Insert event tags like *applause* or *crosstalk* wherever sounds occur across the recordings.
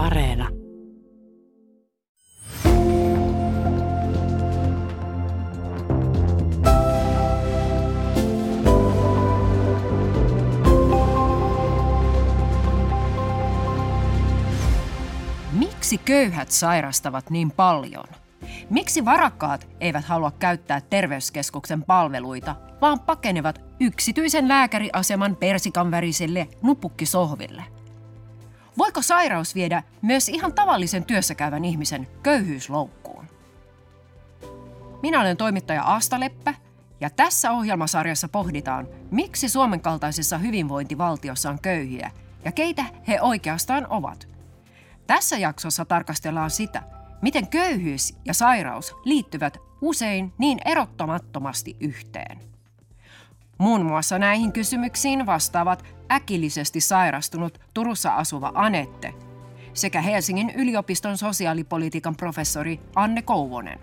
Areena. Miksi köyhät sairastavat niin paljon? Miksi varakkaat eivät halua käyttää terveyskeskuksen palveluita, vaan pakenevat yksityisen lääkäriaseman persikanvärisille nupukkisohville? Voiko sairaus viedä myös ihan tavallisen työssäkäyvän ihmisen köyhyysloukkuun? Minä olen toimittaja Asta Leppä ja tässä ohjelmasarjassa pohditaan, miksi Suomen kaltaisessa hyvinvointivaltiossa on köyhiä ja keitä he oikeastaan ovat. Tässä jaksossa tarkastellaan sitä, miten köyhyys ja sairaus liittyvät usein niin erottamattomasti yhteen. Muun muassa näihin kysymyksiin vastaavat äkillisesti sairastunut Turussa asuva Anette sekä Helsingin yliopiston sosiaalipolitiikan professori Anne Kouvonen.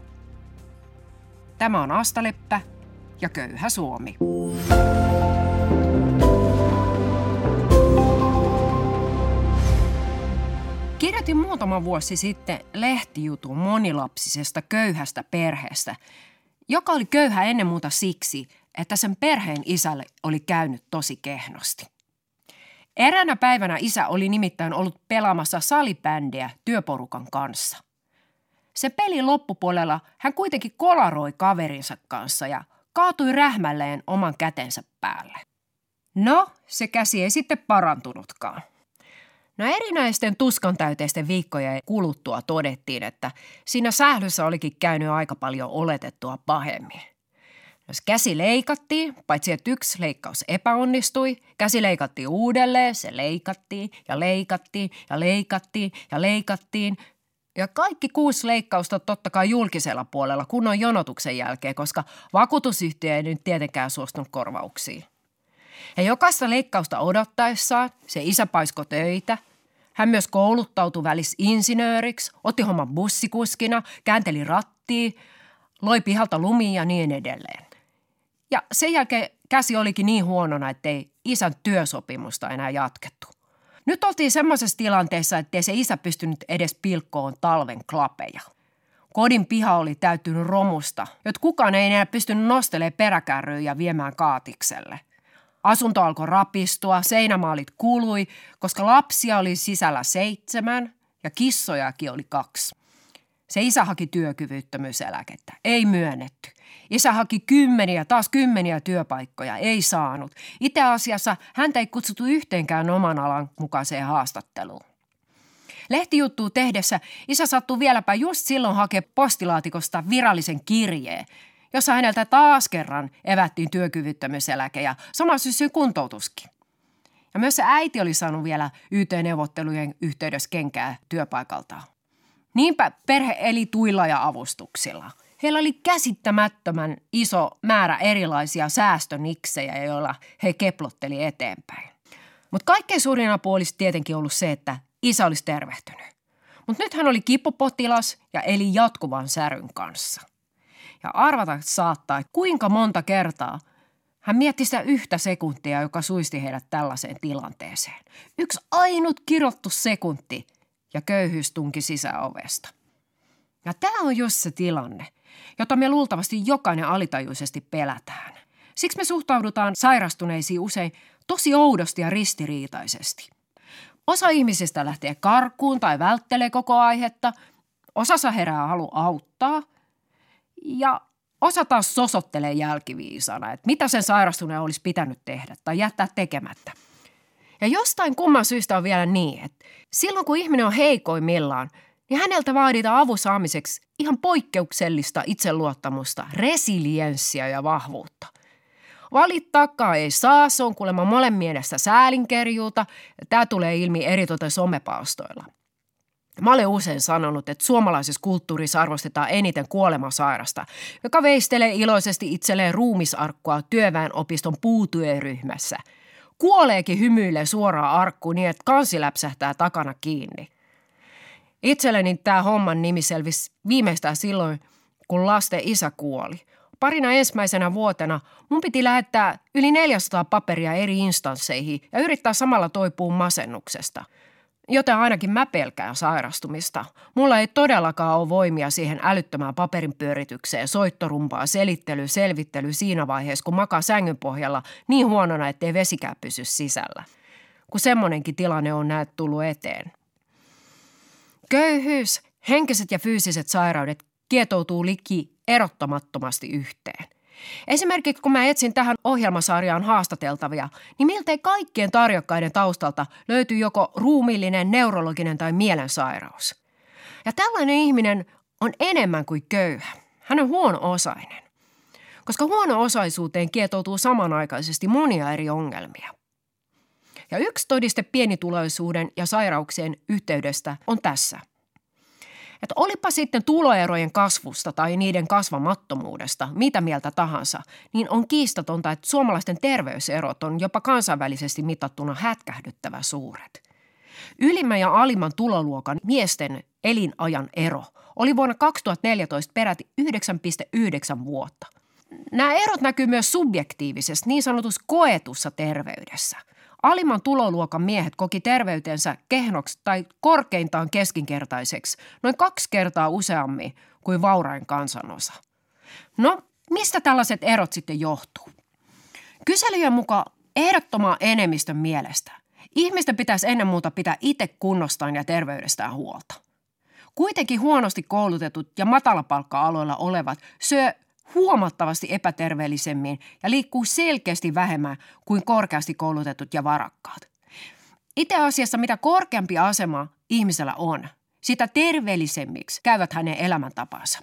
Tämä on Asta Leppä ja Köyhä Suomi. Kirjoitin muutama vuosi sitten lehtijutun monilapsisesta köyhästä perheestä, joka oli köyhä ennen muuta siksi, että sen perheen isälle oli käynyt tosi kehnosti. Eräänä päivänä isä oli nimittäin ollut pelaamassa salibändiä työporukan kanssa. Se pelin loppupuolella hän kuitenkin kolaroi kaverinsa kanssa ja kaatui rähmälleen oman kätensä päälle. No, se käsi ei sitten parantunutkaan. No erinäisten tuskantäyteisten viikkojen kuluttua todettiin, että siinä sählyssä olikin käynyt aika paljon oletettua pahemmin. Jos käsi leikattiin, paitsi että yksi leikkaus epäonnistui, käsi leikattiin uudelleen, se leikattiin ja leikattiin ja leikattiin ja leikattiin. Ja kaikki kuusi leikkausta totta kai julkisella puolella kunnon jonotuksen jälkeen, koska vakuutusyhtiö ei nyt tietenkään suostunut korvauksiin. Ja jokaista leikkausta odottaessaan se isä paisko töitä. Hän myös kouluttautui välis insinööriksi, otti homman bussikuskina, käänteli rattia, loi pihalta lumia ja niin edelleen. Ja sen jälkeen käsi olikin niin huonona, ettei isän työsopimusta enää jatkettu. Nyt oltiin semmoisessa tilanteessa, ettei se isä pystynyt edes pilkkoon talven klapeja. Kodin piha oli täyttynyt romusta, jota kukaan ei enää pystynyt nostelemaan peräkärryyn ja viemään kaatikselle. Asunto alkoi rapistua, seinämaalit kului, koska lapsia oli sisällä seitsemän ja kissojakin oli kaksi. Se isä haki työkyvyttömyyseläkettä, ei myönnetty. Isä haki kymmeniä, taas kymmeniä työpaikkoja, ei saanut. Itse asiassa häntä ei kutsuttu yhteenkään oman alan mukaiseen haastatteluun. Lehtijuttua tehdessä isä sattui vieläpä just silloin hakea postilaatikosta virallisen kirjeen, jossa häneltä taas kerran evättiin työkyvyttömyyseläke ja sama syssyi kuntoutuskin. Ja myös se äiti oli saanut vielä YT-neuvottelujen yhteydessä kenkää työpaikaltaan. Niinpä perhe eli tuilla ja avustuksilla. Heillä oli käsittämättömän iso määrä erilaisia säästöniksejä, joilla he keplotteli eteenpäin. Mutta kaikkein suurin apu olisi tietenkin ollut se, että isä olisi tervehtynyt. Mutta nyt hän oli kipupotilas ja eli jatkuvan säryn kanssa. Ja arvata saattaa, kuinka monta kertaa hän mietti sitä yhtä sekuntia, joka suisti heidät tällaiseen tilanteeseen. Yksi ainut kirottu sekunti ja köyhyys tunki sisäovesta. Ja tämä on just se tilanne, jota me luultavasti jokainen alitajuisesti pelätään. Siksi me suhtaudutaan sairastuneisiin usein tosi oudosti ja ristiriitaisesti. Osa ihmisistä lähtee karkuun tai välttelee koko aihetta, osassa herää halu auttaa ja osa taas sosottelee jälkiviisana, että mitä sen sairastuneen olisi pitänyt tehdä tai jättää tekemättä. Ja jostain kumman syystä on vielä niin, että silloin kun ihminen on heikoimmillaan, niin häneltä vaaditaan avun saamiseksi ihan poikkeuksellista itseluottamusta, resilienssiä ja vahvuutta. Valittaakaan ei saa, se on kuulemma molen mielestä säälinkerjuuta. Tämä tulee ilmi eritoten somepalstoilla. Mä olen usein sanonut, että suomalaisessa kulttuurissa arvostetaan eniten kuolemasairasta, joka veistelee iloisesti itselleen ruumisarkkua työväenopiston puutyöryhmässä. Kuoleekin hymyille suoraan arkkuun niin, että kansi läpsähtää takana kiinni. Itselleni tämä homman nimi selvisi viimeistään silloin, kun lasten isä kuoli. Parina ensimmäisenä vuotena mun piti lähettää yli 400 paperia eri instansseihin ja yrittää samalla toipua masennuksesta. Joten ainakin mä pelkään sairastumista. Mulla ei todellakaan ole voimia siihen älyttömään paperin pyöritykseen, soittorumpaa, selittely, selvittely siinä vaiheessa, kun makaa sängyn pohjalla niin huonona, ettei vesikään pysy sisällä. Kun semmonenkin tilanne on näet tullut eteen. Köyhyys, henkiset ja fyysiset sairaudet kietoutuu liki erottamattomasti yhteen. Esimerkiksi kun mä etsin tähän ohjelmasarjaan haastateltavia, niin miltei kaikkien tarjokkaiden taustalta löytyy joko ruumiillinen, neurologinen tai mielensairaus. Ja tällainen ihminen on enemmän kuin köyhä. Hän on huono-osainen. Koska huono-osaisuuteen kietoutuu samanaikaisesti monia eri ongelmia. Ja yksi todiste pienituloisuuden ja sairauksien yhteydestä on tässä – että olipa sitten tuloerojen kasvusta tai niiden kasvamattomuudesta, mitä mieltä tahansa, niin on kiistatonta, että suomalaisten terveyserot on jopa kansainvälisesti mitattuna hätkähdyttävä suuret. Ylimmän ja alimman tuloluokan miesten elinajan ero oli vuonna 2014 peräti 9,9 vuotta. Nämä erot näkyy myös subjektiivisesti niin sanotussa koetussa terveydessä – Alimman tuloluokan miehet koki terveytensä kehnoksi tai korkeintaan keskinkertaiseksi noin kaksi kertaa useammin kuin vaurain kansanosa. No, mistä tällaiset erot sitten johtuu? Kyselyjen mukaan ehdottomaan enemmistön mielestä ihmisten pitäisi ennen muuta pitää itse kunnostaan ja terveydestään huolta. Kuitenkin huonosti koulutetut ja matalapalkka-aloilla olevat syö huomattavasti epäterveellisemmin ja liikkuu selkeästi vähemmän kuin korkeasti koulutetut ja varakkaat. Itse asiassa mitä korkeampi asema ihmisellä on, sitä terveellisemmiksi käyvät hänen elämäntapansa.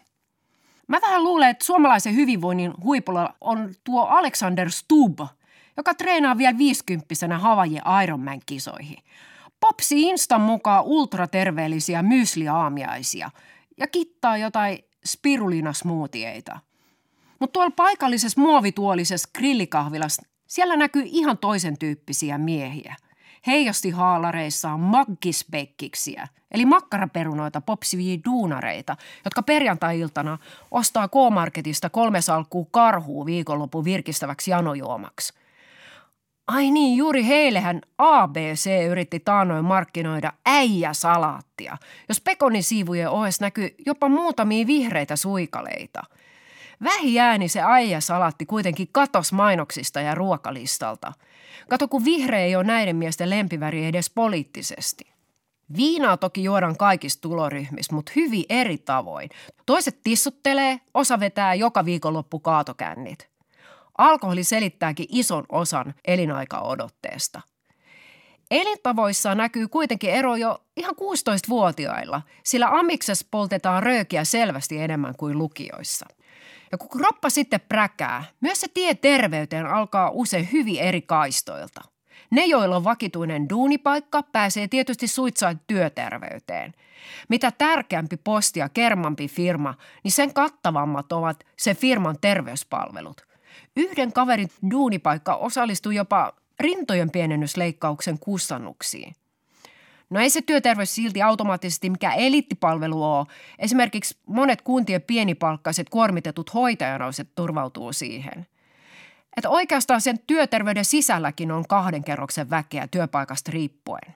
Mä vähän luulen, että suomalaisen hyvinvoinnin huipulla on tuo Alexander Stubb, joka treenaa vielä 50 Havaijin Ironman-kisoihin. Popsi Instan mukaan ultraterveellisiä mysliaamiaisia ja kittaa jotain spirulinasmuutieita – mutta tuolla paikallisessa muovituolisessa grillikahvilassa siellä näkyy ihan toisen tyyppisiä miehiä. Heijasti haalareissaan maggisbekkiksiä, eli makkaraperunoita popsivia duunareita, jotka perjantai-iltana ostaa K-Marketista kolme salkkuu karhuu viikonlopun virkistäväksi janojuomaksi. Ai niin, juuri heillehän ABC yritti taanoin markkinoida äijäsalaattia, jos pekonin siivujen ohessa näkyy jopa muutamia vihreitä suikaleita – Vähiääni se aija salatti kuitenkin katos mainoksista ja ruokalistalta. Kato, kun vihreä ei ole näiden miesten lempiväri edes poliittisesti. Viinaa toki juodaan kaikissa tuloryhmissä, mutta hyvin eri tavoin. Toiset tissuttelee, osa vetää joka viikonloppu kaatokännit. Alkoholi selittääkin ison osan elinaikaodotteesta. Elintavoissa näkyy kuitenkin ero jo ihan 16-vuotiailla, sillä amiksessa poltetaan röökiä selvästi enemmän kuin lukioissa – ja kun kroppa sitten präkää, myös se tie terveyteen alkaa usein hyvin eri kaistoilta. Ne, joilla on vakituinen duunipaikka, pääsee tietysti suitsaan työterveyteen. Mitä tärkeämpi posti ja kermampi firma, niin sen kattavammat ovat se firman terveyspalvelut. Yhden kaverin duunipaikka osallistui jopa rintojen pienennysleikkauksen kustannuksiin. No ei se työterveys silti automaattisesti mikä eliittipalvelu ole. Esimerkiksi monet kuntien pienipalkkaiset kuormitetut hoitajanaiset turvautuu siihen. Että oikeastaan sen työterveyden sisälläkin on kahden kerroksen väkeä työpaikasta riippuen.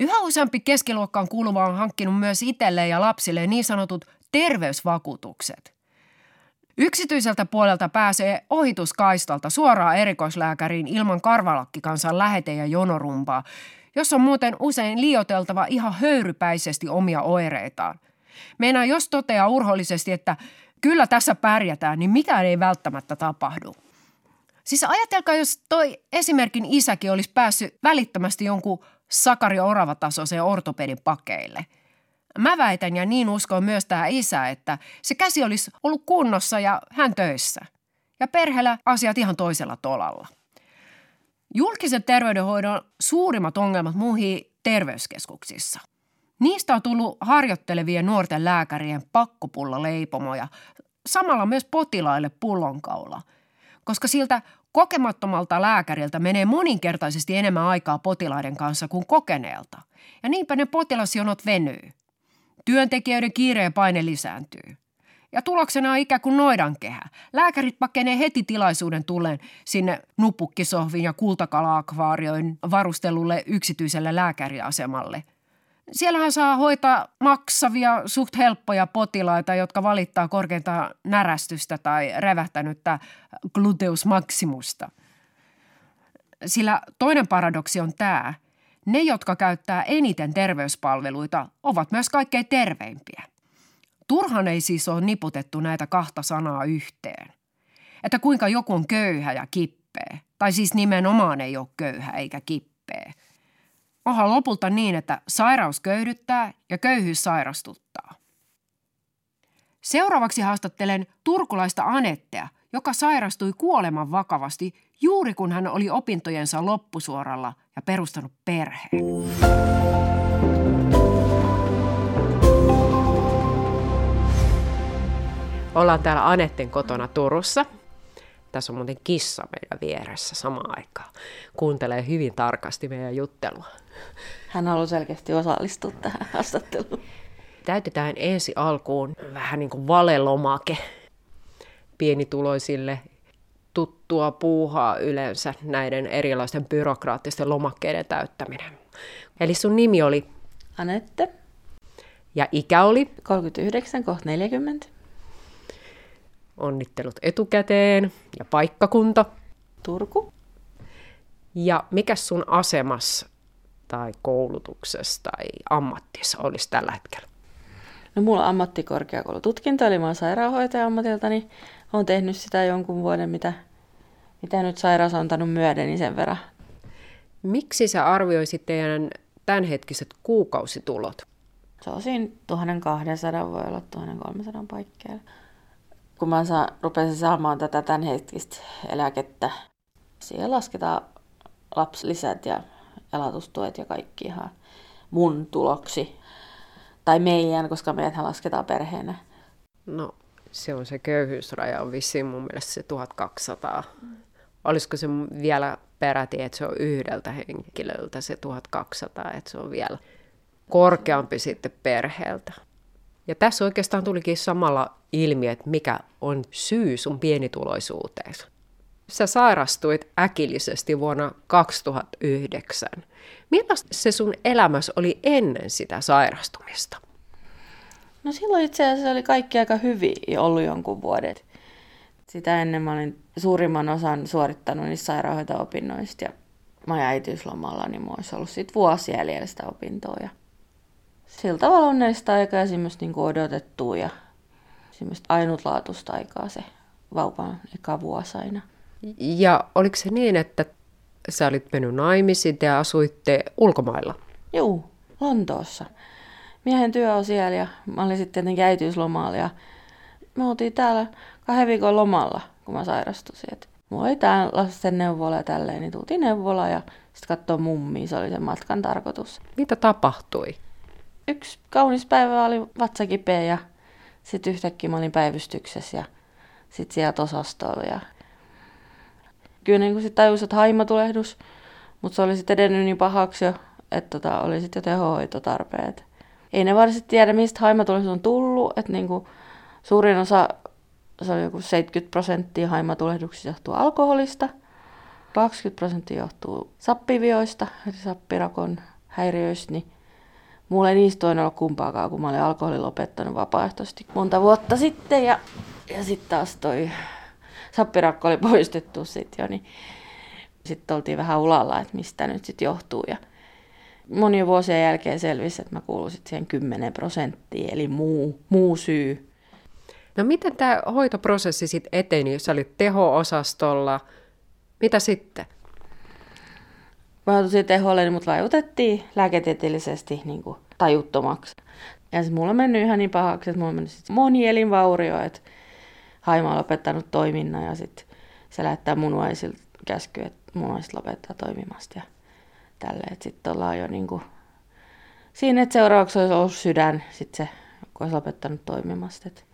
Yhä useampi keskiluokkaan kuuluva on hankkinut myös itselleen ja lapsille niin sanotut terveysvakuutukset. Yksityiseltä puolelta pääsee ohituskaistalta suoraan erikoislääkäriin ilman karvalakkikansan lähete- ja jonorumpaa, jos on muuten usein liioteltava ihan höyrypäisesti omia oireitaan. Meinaa jos toteaa urhollisesti, että kyllä tässä pärjätään, niin mitään ei välttämättä tapahdu. Siis ajatelkaa, jos toi esimerkin isäkin olisi päässyt välittömästi jonkun Sakari Orava-tasoiseen ortopedin pakeille. Mä väitän ja niin uskon myös tämä isä, että se käsi olisi ollut kunnossa ja hän töissä. Ja perheellä asiat ihan toisella tolalla. Julkisen terveydenhoidon suurimmat ongelmat muihin terveyskeskuksissa. Niistä on tullut harjoittelevien nuorten lääkärien pakkopulla-leipomoja, samalla myös potilaille pullonkaula, koska siltä kokemattomalta lääkäriltä menee moninkertaisesti enemmän aikaa potilaiden kanssa kuin kokeneelta. Ja niinpä ne potilasjonot venyy. Työntekijöiden kiireen paine lisääntyy. Ja tuloksena on ikään kuin noidankehä. Lääkärit pakenee heti tilaisuuden tulleen sinne nupukkisohvin ja kultakala-akvaarioin varustelulle yksityiselle lääkäriasemalle. Siellähän saa hoitaa maksavia, suht helppoja potilaita, jotka valittaa korkeinta närästystä tai revähtänyttä gluteus maximusta. Sillä toinen paradoksi on tämä. Ne, jotka käyttää eniten terveyspalveluita, ovat myös kaikkein terveimpiä. Turhan ei siis ole niputettu näitä kahta sanaa yhteen. Että kuinka joku on köyhä ja kippeä, tai siis nimenomaan ei ole köyhä eikä kippeä. Onhan lopulta niin, että sairaus köyhdyttää ja köyhyys sairastuttaa. Seuraavaksi haastattelen turkulaista Anettea, joka sairastui kuoleman vakavasti juuri kun hän oli opintojensa loppusuoralla ja perustanut perheen. Ollaan täällä Anetten kotona Turussa. Tässä on muuten kissa meidän vieressä samaan aikaan. Kuuntelee hyvin tarkasti meidän juttelua. Hän haluaa selkeästi osallistua tähän haastatteluun. Täytetään ensi alkuun vähän niin kuin valelomake pienituloisille tuttua puuhaa yleensä näiden erilaisten byrokraattisten lomakkeiden täyttäminen. Eli sun nimi oli? Anette. Ja ikä oli? 39, kohta 40. Onnittelut etukäteen. Ja paikkakunta? Turku. Ja mikä sun asemas tai koulutuksessa tai ammattissa olisi tällä hetkellä? No mulla on ammattikorkeakoulututkinto, eli mä oon sairaanhoitaja ammatiltani. Olen tehnyt sitä jonkun vuoden, mitä, mitä nyt sairaus on antanut myöden, niin sen verran. Miksi sä arvioisit teidän tämänhetkiset kuukausitulot? Se on siinä 1200, voi olla 1300 paikkeilla kun mä saa, rupesin saamaan tätä tämänhetkistä eläkettä, siihen lasketaan lapsilisät ja elatustuet ja kaikki ihan mun tuloksi. Tai meidän, koska meidäthän lasketaan perheenä. No, se on se köyhyysraja, on vissiin mun mielestä se 1200. Mm. Olisiko se vielä peräti, että se on yhdeltä henkilöltä se 1200, että se on vielä korkeampi sitten perheeltä. Ja tässä oikeastaan tulikin samalla ilmi, että mikä on syy sun pienituloisuuteen. Sä sairastuit äkillisesti vuonna 2009. Millaista se sun elämässä oli ennen sitä sairastumista? No silloin itse asiassa oli kaikki aika hyvin ollut jonkun vuoden. Sitä ennen mä olin suurimman osan suorittanut niistä sairaanhoito-opinnoista ja mä äitiyslomalla, niin mulla olisi ollut sit vuosi jäljellä sitä opintoa. Ja sillä tavalla onnellista aikaa ja semmoista niin odotettua ja semmoista ainutlaatuista aikaa se vauvan eka vuosi aina. Ja oliko se niin, että sä olit mennyt naimisiin ja asuitte ulkomailla? Joo, Lontoossa. Miehen työ on siellä ja mä olin sitten tietenkin äitiyslomalla ja me oltiin täällä kahden viikon lomalla, kun mä sairastuin. Et mulla oli tää lasten neuvola ja tälleen, niin tultiin neuvola ja sitten katsoa mummia, se oli sen matkan tarkoitus. Mitä tapahtui? Yksi kaunis päivä oli vatsakipeä ja sitten yhtäkkiä mä olin päivystyksessä ja sitten sieltä osastolla. Ja... Kyllä niin sitten tajusin, että haimatulehdus, mutta se oli sitten edennyt niin pahaksi jo, että tota, oli sitten jo tehohoitotarpeet. Ei ne varsinaisesti tiedä, mistä haimatulehdus on tullut, että niin kuin suurin osa, se oli joku 70 prosenttia haimatulehduksista johtuu alkoholista, 20 prosenttia johtuu sappivioista, eli sappirakon häiriöistä, niin Mulla ei niistä toinen ollut kumpaakaan, kun mä olin alkoholin lopettanut vapaaehtoisesti monta vuotta sitten. Ja, ja sitten taas toi sappirakko oli *laughs* poistettu sitten jo, niin sitten oltiin vähän ulalla, että mistä nyt sitten johtuu. Ja monien vuosien jälkeen selvisi, että mä kuulun sitten siihen 10 prosenttiin, eli muu, muu syy. No miten tämä hoitoprosessi sitten eteni? Sä olit teho-osastolla. Mitä sitten? Mä joutuin teholle, niin mut vaikutettiin lääketieteellisesti niin kuin tajuttomaksi. Ja siis mulla on mennyt ihan niin pahaksi, että mulla on mennyt sit elinvaurio, että haima on lopettanut toiminnan ja sitten se lähettää munuaisilta käskyä, että munuaiset lopettaa toimimasta ja tälleen. Sitten ollaan jo niin kuin siinä, että seuraavaksi olisi ollut sydän, sitten se, kun olisi lopettanut toimimasta. Et,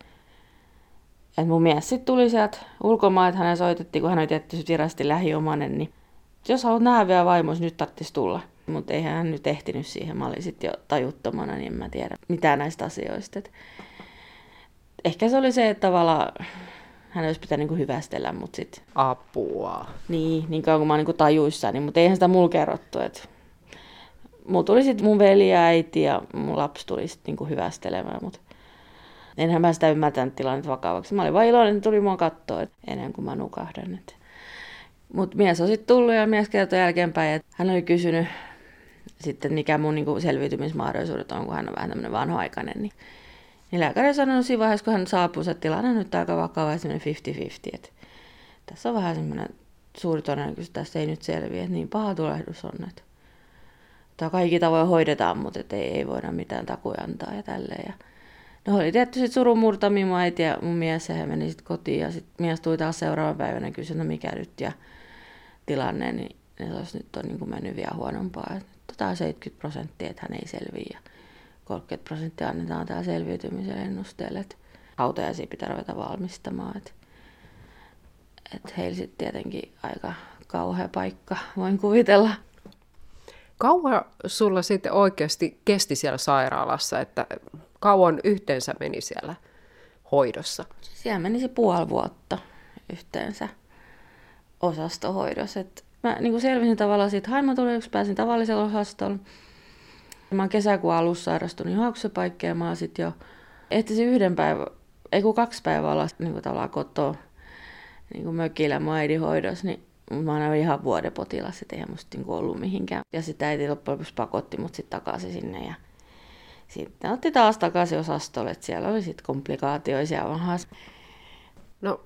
et mun mies sitten tuli sieltä ulkomailta, hänen soitettiin, kun hän oli tietysti virasti lähiomainen, niin jos haluat nähdä vielä vaimoisi, nyt tarvitsisi tulla. Mutta eihän hän nyt ehtinyt siihen. Mä olin sitten jo tajuttomana, niin en mä tiedä mitään näistä asioista. Et, ehkä se oli se, että tavallaan hän olisi pitänyt niin hyvästellä, mutta sitten... Apua. Niin, niin kauan kuin mä oon niin tajuissani, niin, mutta eihän sitä mulla kerrottu, että mulla tuli sitten mun veli ja äiti ja mun lapsi tuli sitten niin hyvästelemään, mutta enhän mä sitä ymmärtänyt tilannetta vakavaksi. Mä olin vaan iloinen, että tuli mua katsoa että ennen kuin mä nukahdan. Mutta mies on sitten tullut ja mies kertoi jälkeenpäin, että hän oli kysynyt sitten, mikä mun niin selviytymismahdollisuudet on, kun hän on vähän tämmöinen vanhoaikainen. Niin, niin lääkäri sanoi siinä vaiheessa, kun hän saapuu, että tilanne on nyt aika vakava, semmoinen 50-50. Että tässä on vähän semmoinen suuri todennäköisyys, että tässä ei nyt selviä, että niin paha tulehdus on. Että kaikki tavoin hoidetaan, mutta et ei, ei voida mitään takuja antaa ja tälleen. Ja no oli tietty sitten surun murtami mun äiti ja mun mies ja he meni sitten kotiin ja sitten mies tuli taas seuraavan päivänä ja kysyi, no mikä nyt ja tilanne, niin se olisi nyt on niin kuin mennyt vielä huonompaa. Että tota 70 prosenttia, että hän ei selviä ja 30 prosenttia annetaan täällä selviytymisen ennusteelle, että hautajaisia pitää ruveta valmistamaan. Että, että heillä sitten tietenkin aika kauhea paikka, voin kuvitella. Kauan sulla sitten oikeasti kesti siellä sairaalassa, että kauan yhteensä meni siellä hoidossa? Siellä menisi puoli vuotta yhteensä osastohoidossa. Et mä niin kuin selvisin tavallaan siitä haimatulehduksesta, pääsin tavallisella osastolla. Mä oon kesäkuun alussa sairastunut johauksepaikkeen ja mä oon sit jo ehtisin yhden päivän, ei kun kaksi päivää olla niin kuin tavallaan kotoa niin kuin mökillä mun äidin hoidossa, niin mä oon ihan vuoden potilas, että eihän musta niinku ollut mihinkään. Ja sitten äiti loppujen lopuksi pakotti mut sitten takaisin sinne ja sitten otti taas takaisin osastolle, että siellä oli sitten komplikaatioisia vahas. No,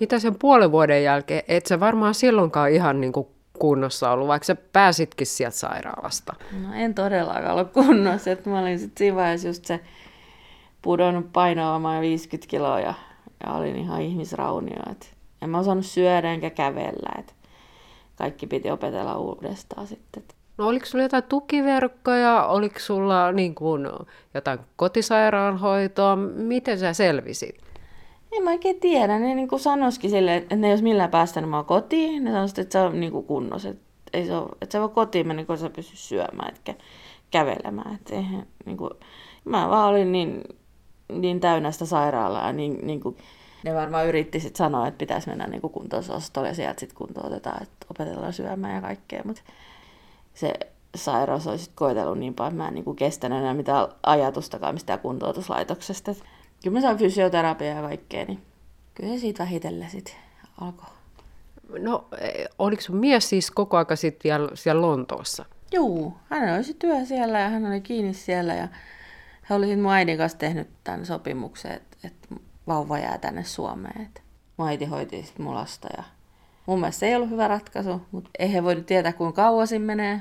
mitä sen puolen vuoden jälkeen, et sä varmaan silloinkaan ihan niin kuin kunnossa ollut, vaikka sä pääsitkin sieltä sairaalasta? No en todellakaan ollut kunnossa, että mä olin sitten siinä vaiheessa just se pudonnut painoamaan 50 kiloa ja, ja olin ihan ihmisraunio, että en mä osannut syödä enkä kävellä. Et kaikki piti opetella uudestaan sitten. No oliko sulla jotain tukiverkkoja, oliko sulla niin kuin jotain kotisairaanhoitoa, miten sä selvisit? En mä oikein tiedä. Ne niin sanoisikin sille, että ne ei olisi millään päästänyt mua kotiin. Ne sanoisivat, että se on niin kuin kunnossa. Että, ei se ole, että sä voi kotiin mennä, kun sä pysty syömään, etkä kävelemään. Että eihän, niin kuin, mä vaan olin niin, niin täynnä sitä sairaalaa, niin, niin kuin, ne varmaan yritti sit sanoa, että pitäisi mennä niin kuntoutusosastolle ja sieltä sitten kuntoutetaan, että opetellaan syömään ja kaikkea, mutta se sairaus olisi koetellut niin paljon, että mä en niin kestänyt enää mitään ajatustakaan mistään kuntoutuslaitoksesta. Et kyllä mä sain fysioterapiaa ja kaikkea, niin kyllä se siitä vähitellen sitten alkoi. No, e, oliko sun mies siis koko aika sitten vielä siellä Lontoossa? Joo, hän oli työ siellä ja hän oli kiinni siellä ja hän oli mun äidin kanssa tehnyt tämän sopimuksen, että, että vauva jää tänne Suomeen. Et maiti hoiti sitten mun lasta ja mun mielestä se ei ollut hyvä ratkaisu, mutta ei he voinut tietää kuinka kauan siinä menee.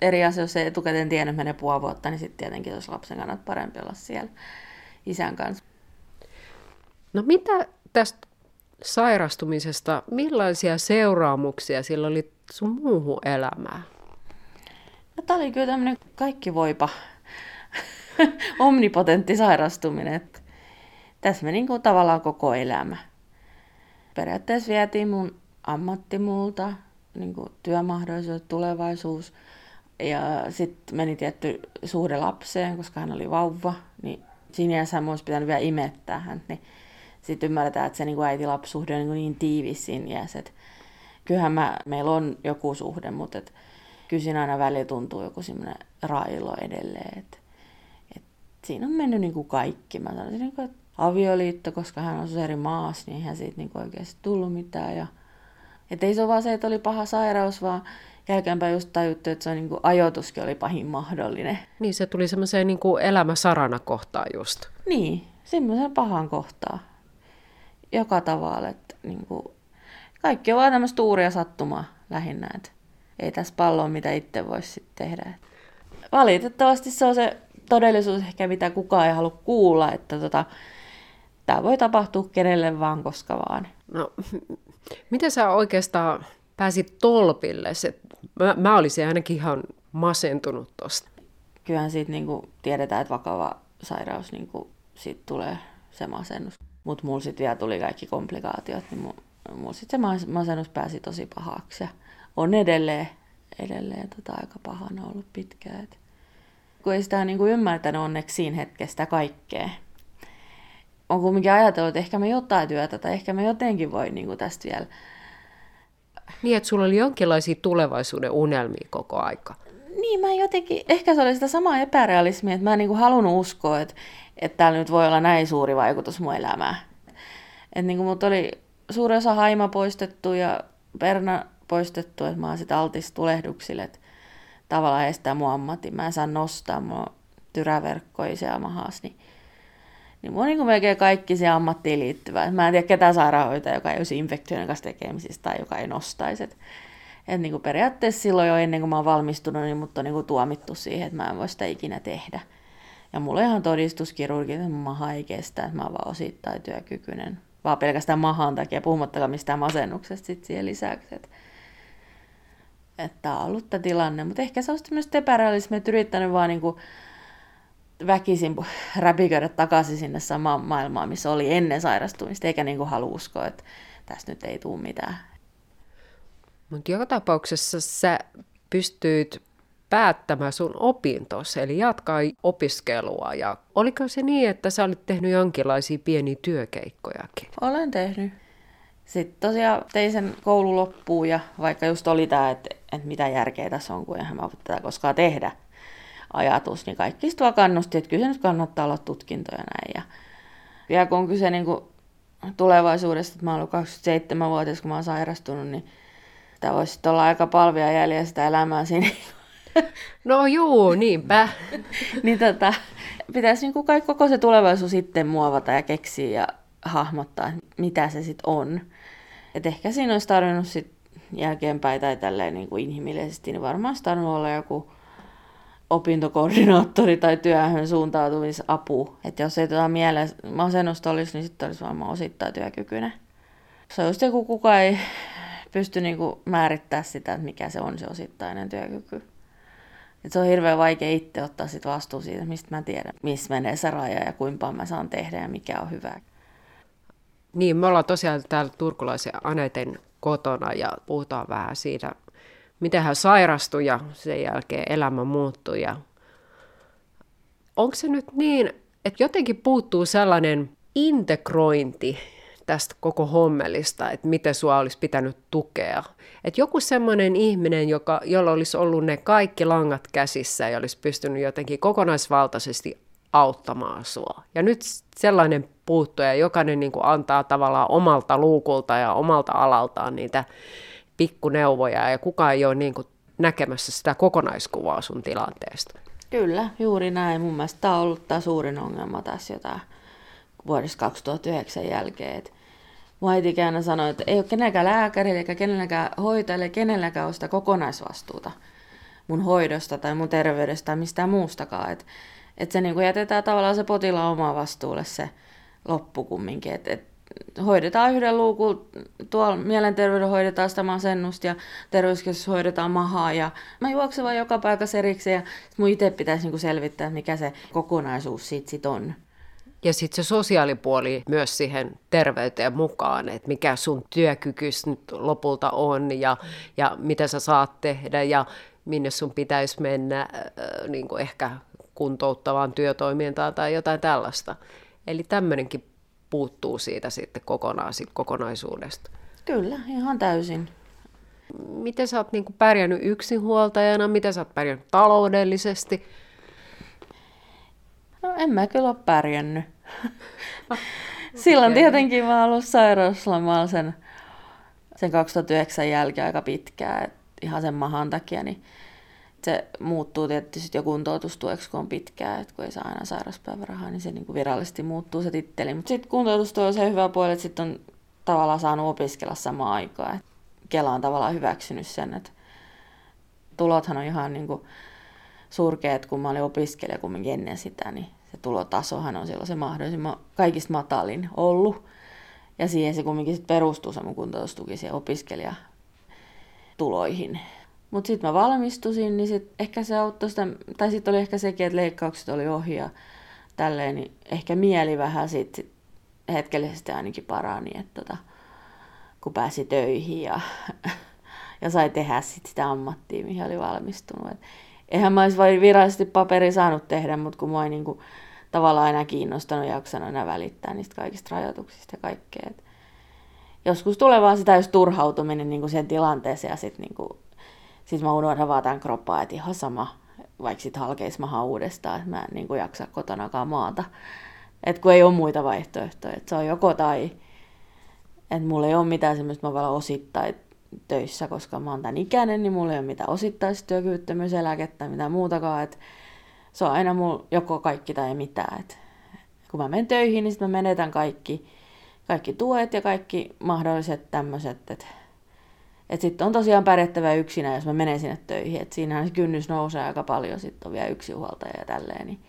Eri asia, jos ei etukäteen tiennyt, menee puoli vuotta, niin sitten tietenkin jos lapsen kannat parempi olla siellä isän kanssa. No mitä tästä sairastumisesta, millaisia seuraamuksia sillä oli sun muuhun elämään? No, tämä oli kyllä tämmöinen kaikki voipa *laughs* omnipotentti sairastuminen. Että tässä meni niin tavallaan koko elämä. Periaatteessa vietiin mun ammatti multa, niin kuin työmahdollisuudet, tulevaisuus. Ja sitten meni tietty suhde lapseen, koska hän oli vauva. Niin siinä hän olisi pitänyt vielä imettää hän. Niin sitten ymmärretään, että se niin äiti-lapsuhde on niin, niin tiivis siinä iässä. Että kyllähän mä, meillä on joku suhde, mutta et, kyllä siinä aina välillä tuntuu joku semmoinen railo edelleen. Että, et siinä on mennyt niin kuin kaikki. Mä sanoisin, niin kuin, että avioliitto, koska hän asui eri maassa, niin eihän siitä niin oikeasti tullut mitään. Ja, et ei se ole vaan se, että oli paha sairaus, vaan jälkeenpäin just tajuttu, että se on niin kuin, ajoituskin oli pahin mahdollinen. Niin, se tuli semmoiseen niin kuin elämäsarana kohtaan just. Niin, semmoisen pahan kohtaa. Joka tavalla, että niin kuin, kaikki on vaan tämmöistä tuuria sattumaa lähinnä, että ei tässä palloa, mitä itse voisi tehdä. Valitettavasti se on se todellisuus ehkä, mitä kukaan ei halua kuulla, että tota, tämä voi tapahtua kenelle vaan, koska vaan. No, *laughs* miten sä oikeastaan pääsit tolpille? Se, mä, mä olisin ainakin ihan masentunut tosta. Kyllähän siitä niin kuin tiedetään, että vakava sairaus, niin kuin, siitä tulee se masennus. Mutta mulla sitten vielä tuli kaikki komplikaatiot, niin mulla, mulla sitten se masennus pääsi tosi pahaksi. Ja on edelleen, edelleen tota aika pahana ollut pitkään. Et kun ei sitä niin kuin ymmärtänyt onneksi siinä hetkessä kaikkea, on kumminkin ajatellut, että ehkä mä jotain työtä tai ehkä mä jotenkin voin niin kuin tästä vielä. Niin, että sulla oli jonkinlaisia tulevaisuuden unelmia koko aika. Niin, mä jotenkin, ehkä se oli sitä samaa epärealismia, että mä en niin halunnut uskoa, että, että täällä nyt voi olla näin suuri vaikutus mun elämään. Että niin mut oli suuri osa haima poistettu ja perna poistettu, että mä oon sitä altis tulehduksille, että tavallaan estää mun ammatti. Mä en saa nostaa mun tyräverkkoja mahas, niin, niin on niin melkein kaikki se ammattiin liittyvää. Mä en tiedä ketään sairaanhoitaja, joka ei olisi infektioiden kanssa tekemisistä tai joka ei nostaisi. Et, et niin kuin periaatteessa silloin jo ennen kuin mä oon valmistunut, niin mut on niin kuin tuomittu siihen, että mä en voi sitä ikinä tehdä. Ja mulla on ihan todistuskirurgi, että maha ei kestä, että mä oon vaan osittain työkykyinen. Vaan pelkästään mahan takia, puhumattakaan mistään masennuksesta sit siihen lisäksi. Että että on ollut tämä tilanne. Mutta ehkä se on myös epärealismi, että yrittänyt vaan kuin väkisin räpiköidä takaisin sinne samaan maailmaan, missä oli ennen sairastumista, eikä niin kuin halua uskoa, että tästä nyt ei tule mitään. Mutta joka tapauksessa sä pystyit päättämään sun opintos, eli jatkaa opiskelua. Ja oliko se niin, että sä olit tehnyt jonkinlaisia pieniä työkeikkojakin? Olen tehnyt. Sitten tosiaan tein sen koulu loppuun ja vaikka just oli tämä, että, että mitä järkeä tässä on, kun eihän mä tätä koskaan tehdä ajatus, niin kaikki sitten kannusti, että kyllä se nyt kannattaa olla tutkintoja näin. Ja, ja kun on kyse niin kuin tulevaisuudesta, että mä oon ollut 27-vuotias, kun mä oon sairastunut, niin tämä voisi olla aika palvia jäljellä sitä elämää siinä. *laughs* No juu, niinpä. *laughs* niin tota, pitäisi niin kuin kaikki, koko se tulevaisuus sitten muovata ja keksiä ja hahmottaa, mitä se sitten on. Et ehkä siinä olisi tarvinnut sit jälkeenpäin tai tälleen niin kuin inhimillisesti, niin varmaan olisi tarvinnut olla joku opintokoordinaattori tai työhön suuntautumisapu. Että jos ei tuota mieleen masennusta olisi, niin sitten olisi varmaan osittain työkykyinen. Se on just joku, kuka ei pysty niinku määrittämään sitä, että mikä se on se osittainen työkyky. Et se on hirveän vaikea itse ottaa sit vastuu siitä, mistä mä tiedän, missä menee se raja ja kuinka mä saan tehdä ja mikä on hyvä. Niin, me ollaan tosiaan täällä turkulaisen Aneten kotona ja puhutaan vähän siitä, miten hän sairastui ja sen jälkeen elämä muuttui. Ja onko se nyt niin, että jotenkin puuttuu sellainen integrointi tästä koko hommelista, että miten sua olisi pitänyt tukea. Että joku semmoinen ihminen, joka, jolla olisi ollut ne kaikki langat käsissä ja olisi pystynyt jotenkin kokonaisvaltaisesti auttamaan sua. Ja nyt sellainen puuttuu ja jokainen niin kuin antaa tavallaan omalta luukulta ja omalta alaltaan niitä pikkuneuvoja ja kukaan ei ole niin kuin näkemässä sitä kokonaiskuvaa sun tilanteesta. Kyllä, juuri näin. Mun mielestä tämä on ollut tämä suurin ongelma tässä jotain vuodesta 2009 jälkeen. Et Mun äiti sanoi, että ei ole kenenkään lääkärille eikä kenelläkään hoitajalle, kenelläkään ole sitä kokonaisvastuuta mun hoidosta tai mun terveydestä tai mistään muustakaan. Että et se niin jätetään tavallaan se potilaan oma vastuulle se loppu kumminkin. Et, et hoidetaan yhden luukun, tuolla mielenterveyden hoidetaan sitä masennusta ja terveyskeskus hoidetaan mahaa ja mä juoksen vaan joka paikassa erikseen ja mun itse pitäisi niinku selvittää, mikä se kokonaisuus siitä sit on. Ja sitten se sosiaalipuoli myös siihen terveyteen mukaan, että mikä sun työkykys nyt lopulta on ja, ja mitä sä saat tehdä ja minne sun pitäisi mennä äh, niin kuin ehkä kuntouttavaan työtoimintaan tai jotain tällaista. Eli tämmöinenkin puuttuu siitä sitten kokonaan, siitä kokonaisuudesta. Kyllä, ihan täysin. Miten sä oot niin kuin pärjännyt yksinhuoltajana, miten sä oot pärjännyt taloudellisesti? No en mä kyllä ole pärjännyt. *laughs* Silloin tietenkin mä oon ollut sairauslomalla sen, sen 2009 jälkeen aika pitkään, ihan sen mahan takia, niin se muuttuu tietysti jo kuntoutustueksi, kun on pitkää, että kun ei saa aina sairauspäivärahaa, niin se niin kuin virallisesti muuttuu se titteli. Mutta sitten kuntoutustuo on se hyvä puoli, että sitten on tavallaan saanut opiskella samaan aikaan. Kela on tavallaan hyväksynyt sen, että tulothan on ihan niin surkeat, kun mä olin opiskelija kumminkin ennen sitä, niin se tulotasohan on silloin se mahdollisimman kaikista matalin ollut. Ja siihen se kumminkin sit perustuu se mun kuntoutustuki siihen opiskelijatuloihin. Mutta sitten mä valmistusin, niin sit ehkä se auttoi sitä, tai sitten oli ehkä sekin, että leikkaukset oli ohi ja tälleen, niin ehkä mieli vähän sit, sit hetkellisesti ainakin parani, että tota, kun pääsi töihin ja, *laughs* ja sai tehdä sit sitä ammattia, mihin oli valmistunut. Et eihän mä olisi vain virallisesti paperi saanut tehdä, mutta kun mua ei niinku tavallaan aina kiinnostanut ja jaksanut aina välittää niistä kaikista rajoituksista ja kaikkea. Et joskus tulee vaan sitä just turhautuminen niin kuin siihen tilanteeseen ja sitten niin kuin, sit mä unohdan vaan tämän kroppaa, että ihan sama, vaikka sitten halkeis maha uudestaan, että mä en niin kuin jaksa kotonakaan maata. Et kun ei ole muita vaihtoehtoja, että se on joko tai. Että mulla ei ole mitään semmoista, mä vaan osittain töissä, koska mä oon tämän ikäinen, niin mulla ei ole mitään osittaista työkyvyttömyyseläkettä tai mitään muutakaan. Et se on aina mulla joko kaikki tai mitään. Et kun mä menen töihin, niin sitten mä menetän kaikki, kaikki tuet ja kaikki mahdolliset tämmöiset. Että et sitten on tosiaan pärjättävä yksinä, jos mä menen sinne töihin. Että siinähän se kynnys nousee aika paljon, sitten on vielä yksi huoltaja ja tälleen. Niin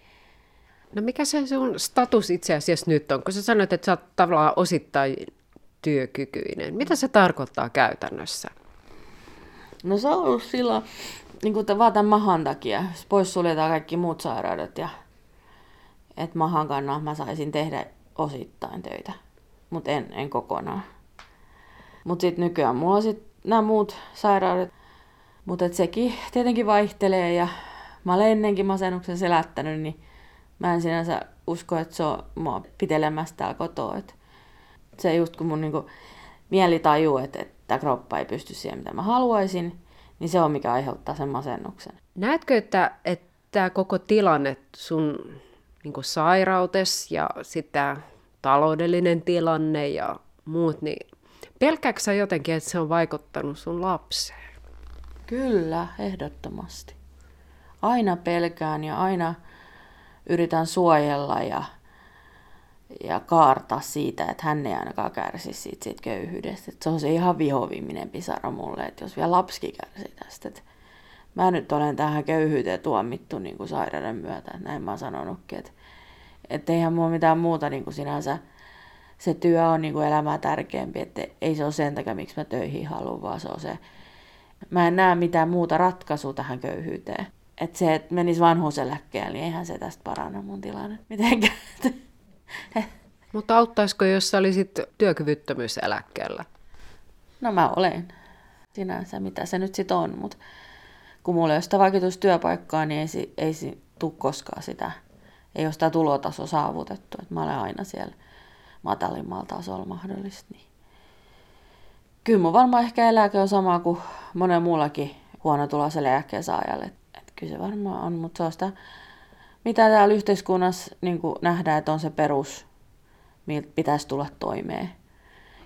No mikä se sun status itse asiassa nyt on? Kun sä sanoit, että sä oot tavallaan osittain työkykyinen. Mitä se tarkoittaa käytännössä? No se on ollut silloin, niin kuin vaan tämän mahan takia. Pois suljetaan kaikki muut sairaudet ja että mahan kannalta mä saisin tehdä osittain töitä, mutta en, en kokonaan. Mutta sitten nykyään mulla on sit nämä muut sairaudet, mutta sekin tietenkin vaihtelee ja mä olen ennenkin masennuksen selättänyt, niin mä en sinänsä usko, että se on mua pitelemässä täällä kotoa. Et se just kun mun niinku mieli tajuu, että, että kroppa ei pysty siihen, mitä mä haluaisin, niin se on mikä aiheuttaa sen masennuksen. Näetkö, että, että tämä koko tilanne, sun niin sairautes ja sitten taloudellinen tilanne ja muut, niin pelkääksä jotenkin, että se on vaikuttanut sun lapseen? Kyllä, ehdottomasti. Aina pelkään ja aina yritän suojella ja, ja kaarta siitä, että hän ei ainakaan kärsi siitä, siitä köyhyydestä. Et se on se ihan vihoviiminen pisara mulle, että jos vielä lapsi kärsii tästä. Et mä nyt olen tähän köyhyyteen tuomittu niin kuin sairauden myötä, näin mä oon sanonutkin. Että et eihän mulla mitään muuta niin kuin sinänsä se työ on niin kuin elämää tärkeämpi, että ei se ole sen takia, miksi mä töihin haluan, vaan se on se, mä en näe mitään muuta ratkaisua tähän köyhyyteen että se, että menisi vanhuuseläkkeelle, niin eihän se tästä paranna mun tilanne mitenkään. *laughs* Mutta auttaisiko, jos sä olisit työkyvyttömyyseläkkeellä? No mä olen sinänsä, mitä se nyt sitten on, mutta kun mulla ei ole sitä vaikutustyöpaikkaa, niin ei, ei, ei tule koskaan sitä, ei ole sitä tulotaso saavutettu, että mä olen aina siellä matalimmalla tasolla mahdollista. Niin. Kyllä mun varmaan ehkä eläke on sama kuin monen muullakin huonotuloiselle eläkkeen saajalle kyllä se varmaan on, mutta se on sitä, mitä täällä yhteiskunnassa niin nähdään, että on se perus, miltä pitäisi tulla toimeen.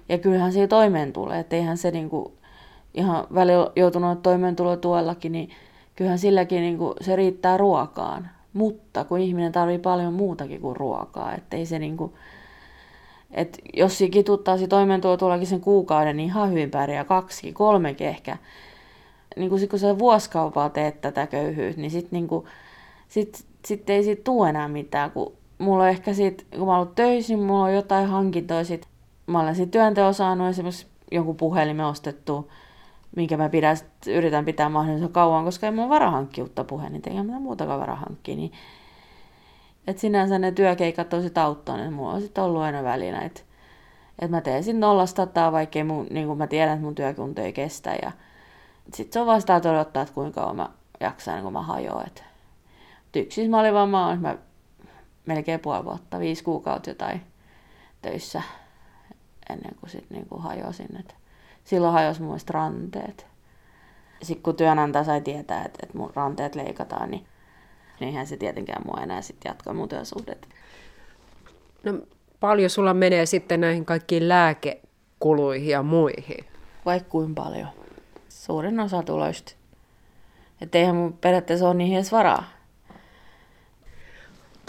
Ja kyllähän siihen toimeen tulee, että eihän se niin kuin, ihan välillä joutunut toimeentulotuellakin, niin kyllähän silläkin niin kuin, se riittää ruokaan. Mutta kun ihminen tarvii paljon muutakin kuin ruokaa, että ei se niin kuin, että jos siinä kituttaisi toimeentulotuollakin sen kuukauden, niin ihan hyvin pärjää. Kaksi, kolmekin ehkä. Niin kuin sit, kun sä vuosikaupalla teet tätä köyhyyttä, niin sitten niin sit, sit ei siitä tule enää mitään, kun mulla on ehkä sit, kun mä oon töissä, niin mulla on jotain hankintoja sit, mä olen sit työnteon saanut esimerkiksi jonkun puhelimen ostettu, minkä mä pidän, yritän pitää mahdollisimman kauan, koska ei mulla vara hankkia uutta puhelinta, eikä mitään muutakaan vara hankkia, niin et sinänsä ne työkeikat on sit auttanut, mulla on sitten ollut aina välinä, että et mä teen sitten nollasta tai vaikkei mun, niin mä tiedän, että mun työkunto ei kestä ja sitten se on sitä odottaa, että kuinka kauan mä jaksan, kun mä hajoan. Et mä olin vaan mä, mä melkein puoli vuotta, viisi kuukautta jotain töissä ennen kuin sitten niinku hajosin. Et silloin hajosi mun ranteet. Sitten kun työnantaja sai tietää, että, että mun ranteet leikataan, niin eihän se tietenkään mua enää sitten jatkaa mun työsuhdet. No paljon sulla menee sitten näihin kaikkiin lääkekuluihin ja muihin? Vaikka kuin paljon suurin osa tuloista. Että eihän mun periaatteessa ole niihin edes varaa.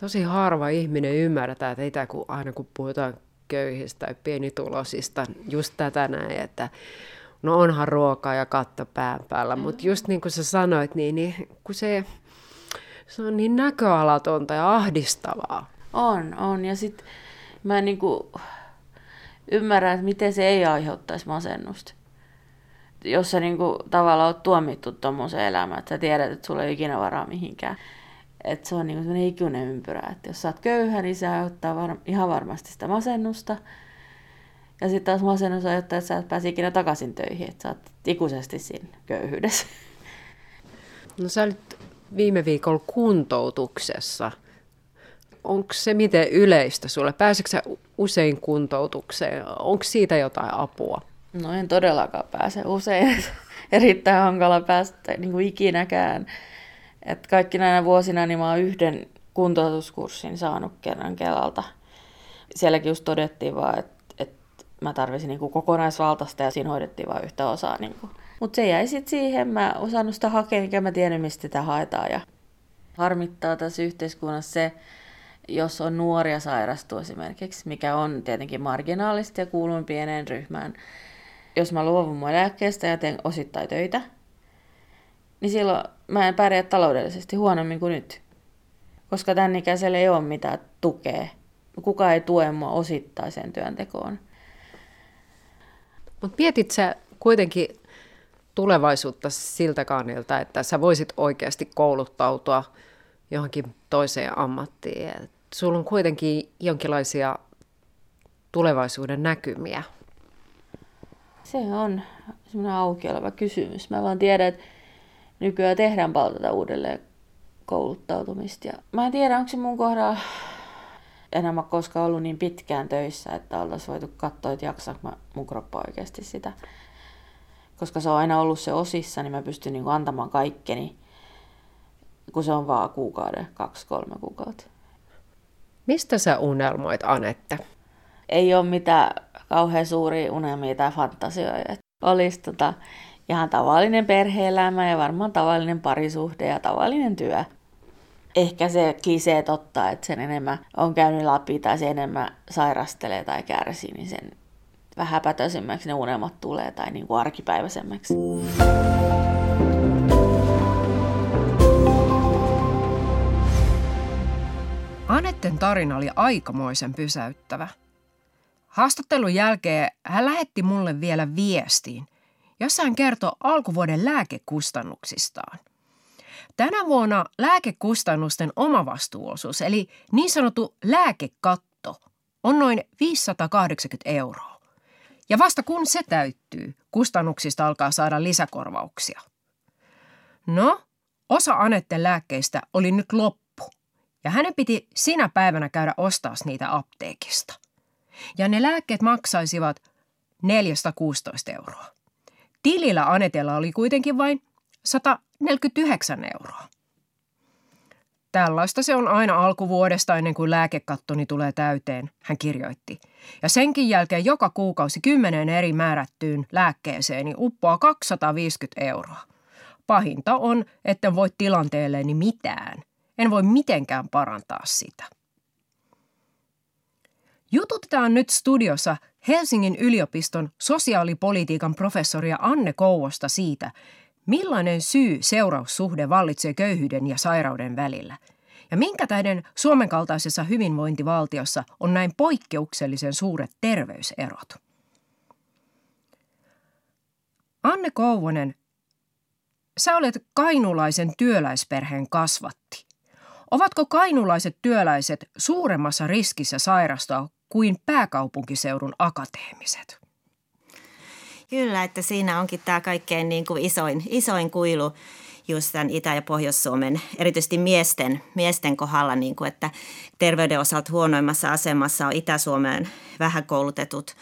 Tosi harva ihminen ymmärtää teitä, kun aina kun puhutaan köyhistä tai pienitulosista, just tätä näin, että no onhan ruokaa ja katto pään päällä, mm. mutta just niin kuin sä sanoit, niin, niin kun se, se on niin näköalatonta ja ahdistavaa. On, on. Ja sitten mä niin kuin ymmärrän, että miten se ei aiheuttaisi masennusta jos sä niinku tavallaan oot tuomittu tuommoiseen elämään, että sä tiedät, että sulla ei ikinä varaa mihinkään. Että se on niinku sellainen ikuinen ympyrä, että jos sä oot köyhä, niin se aiheuttaa var- ihan varmasti sitä masennusta. Ja sitten taas masennus aiheuttaa, että sä et pääse ikinä takaisin töihin, että sä oot ikuisesti siinä köyhyydessä. No sä olit viime viikolla kuntoutuksessa. Onko se miten yleistä sulle? Pääseekö sä usein kuntoutukseen? Onko siitä jotain apua? No en todellakaan pääse usein. *laughs* Erittäin hankala päästä niin kuin ikinäkään. Et kaikki näinä vuosina niin mä oon yhden kuntoutuskurssin saanut kerran Kelalta. Sielläkin just todettiin vaan, että, että mä tarvisin niin kuin kokonaisvaltaista ja siinä hoidettiin vain yhtä osaa. Niin kuin. Mutta se jäi sitten siihen, mä osannut sitä hakea, enkä mä tiedä, mistä sitä haetaan. Ja harmittaa tässä yhteiskunnassa se, jos on nuoria sairastuu esimerkiksi, mikä on tietenkin marginaalista ja kuulun pieneen ryhmään. Jos mä luovun mun eläkkeestä ja teen osittain töitä, niin silloin mä en pärjää taloudellisesti huonommin kuin nyt. Koska tämän ikäisellä ei ole mitään tukea. Kukaan ei tue mua osittaiseen työntekoon. Mutta mietit sä kuitenkin tulevaisuutta siltä kannalta, että sä voisit oikeasti kouluttautua johonkin toiseen ammattiin. Sulla on kuitenkin jonkinlaisia tulevaisuuden näkymiä. Se on semmoinen auki oleva kysymys. Mä vaan tiedän, että nykyään tehdään paljon tätä uudelleen kouluttautumista. Ja mä en tiedä, onko se mun kohdalla enää koskaan ollut niin pitkään töissä, että oltaisiin voitu katsoa, että jaksaako mun kroppa oikeasti sitä. Koska se on aina ollut se osissa, niin mä pystyn niin antamaan kaikkeni, kun se on vaan kuukauden, kaksi, kolme kuukautta. Mistä sä unelmoit, Anette? Ei ole mitään kauhean suuria unelmia tai fantasioita. Olisi tota, ihan tavallinen perheelämä ja varmaan tavallinen parisuhde ja tavallinen työ. Ehkä se klisee totta, että sen enemmän on käynyt läpi tai sen enemmän sairastelee tai kärsii, niin sen vähäpätöisemmäksi ne unelmat tulee tai niin kuin arkipäiväisemmäksi. Anetten tarina oli aikamoisen pysäyttävä. Haastattelun jälkeen hän lähetti mulle vielä viestiin, jossa hän kertoi alkuvuoden lääkekustannuksistaan. Tänä vuonna lääkekustannusten omavastuuosuus, eli niin sanottu lääkekatto, on noin 580 euroa. Ja vasta kun se täyttyy, kustannuksista alkaa saada lisäkorvauksia. No, osa Anetten lääkkeistä oli nyt loppu, ja hänen piti sinä päivänä käydä ostaa niitä apteekista. Ja ne lääkkeet maksaisivat 416 euroa. Tilillä Anetella oli kuitenkin vain 149 euroa. Tällaista se on aina alkuvuodesta ennen kuin lääkekattoni tulee täyteen, hän kirjoitti. Ja senkin jälkeen joka kuukausi kymmeneen eri määrättyyn lääkkeeseeni uppoaa 250 euroa. Pahinta on, että voi tilanteelleeni mitään. En voi mitenkään parantaa sitä. Jututetaan nyt studiossa Helsingin yliopiston sosiaalipolitiikan professoria Anne Kouvosta siitä, millainen syy-seuraussuhde vallitsee köyhyyden ja sairauden välillä. Ja minkä tähden Suomen kaltaisessa hyvinvointivaltiossa on näin poikkeuksellisen suuret terveyserot? Anne Kouvonen, sä olet kainulaisen työläisperheen kasvatti. Ovatko kainulaiset työläiset suuremmassa riskissä sairastua kuin pääkaupunkiseudun akateemiset. Kyllä, että siinä onkin tämä kaikkein niin kuin isoin, isoin kuilu just tämän Itä- ja Pohjois-Suomen, erityisesti miesten, miesten kohdalla, niin kuin, että terveyden osalta huonoimmassa asemassa on Itä-Suomeen vähän koulutetut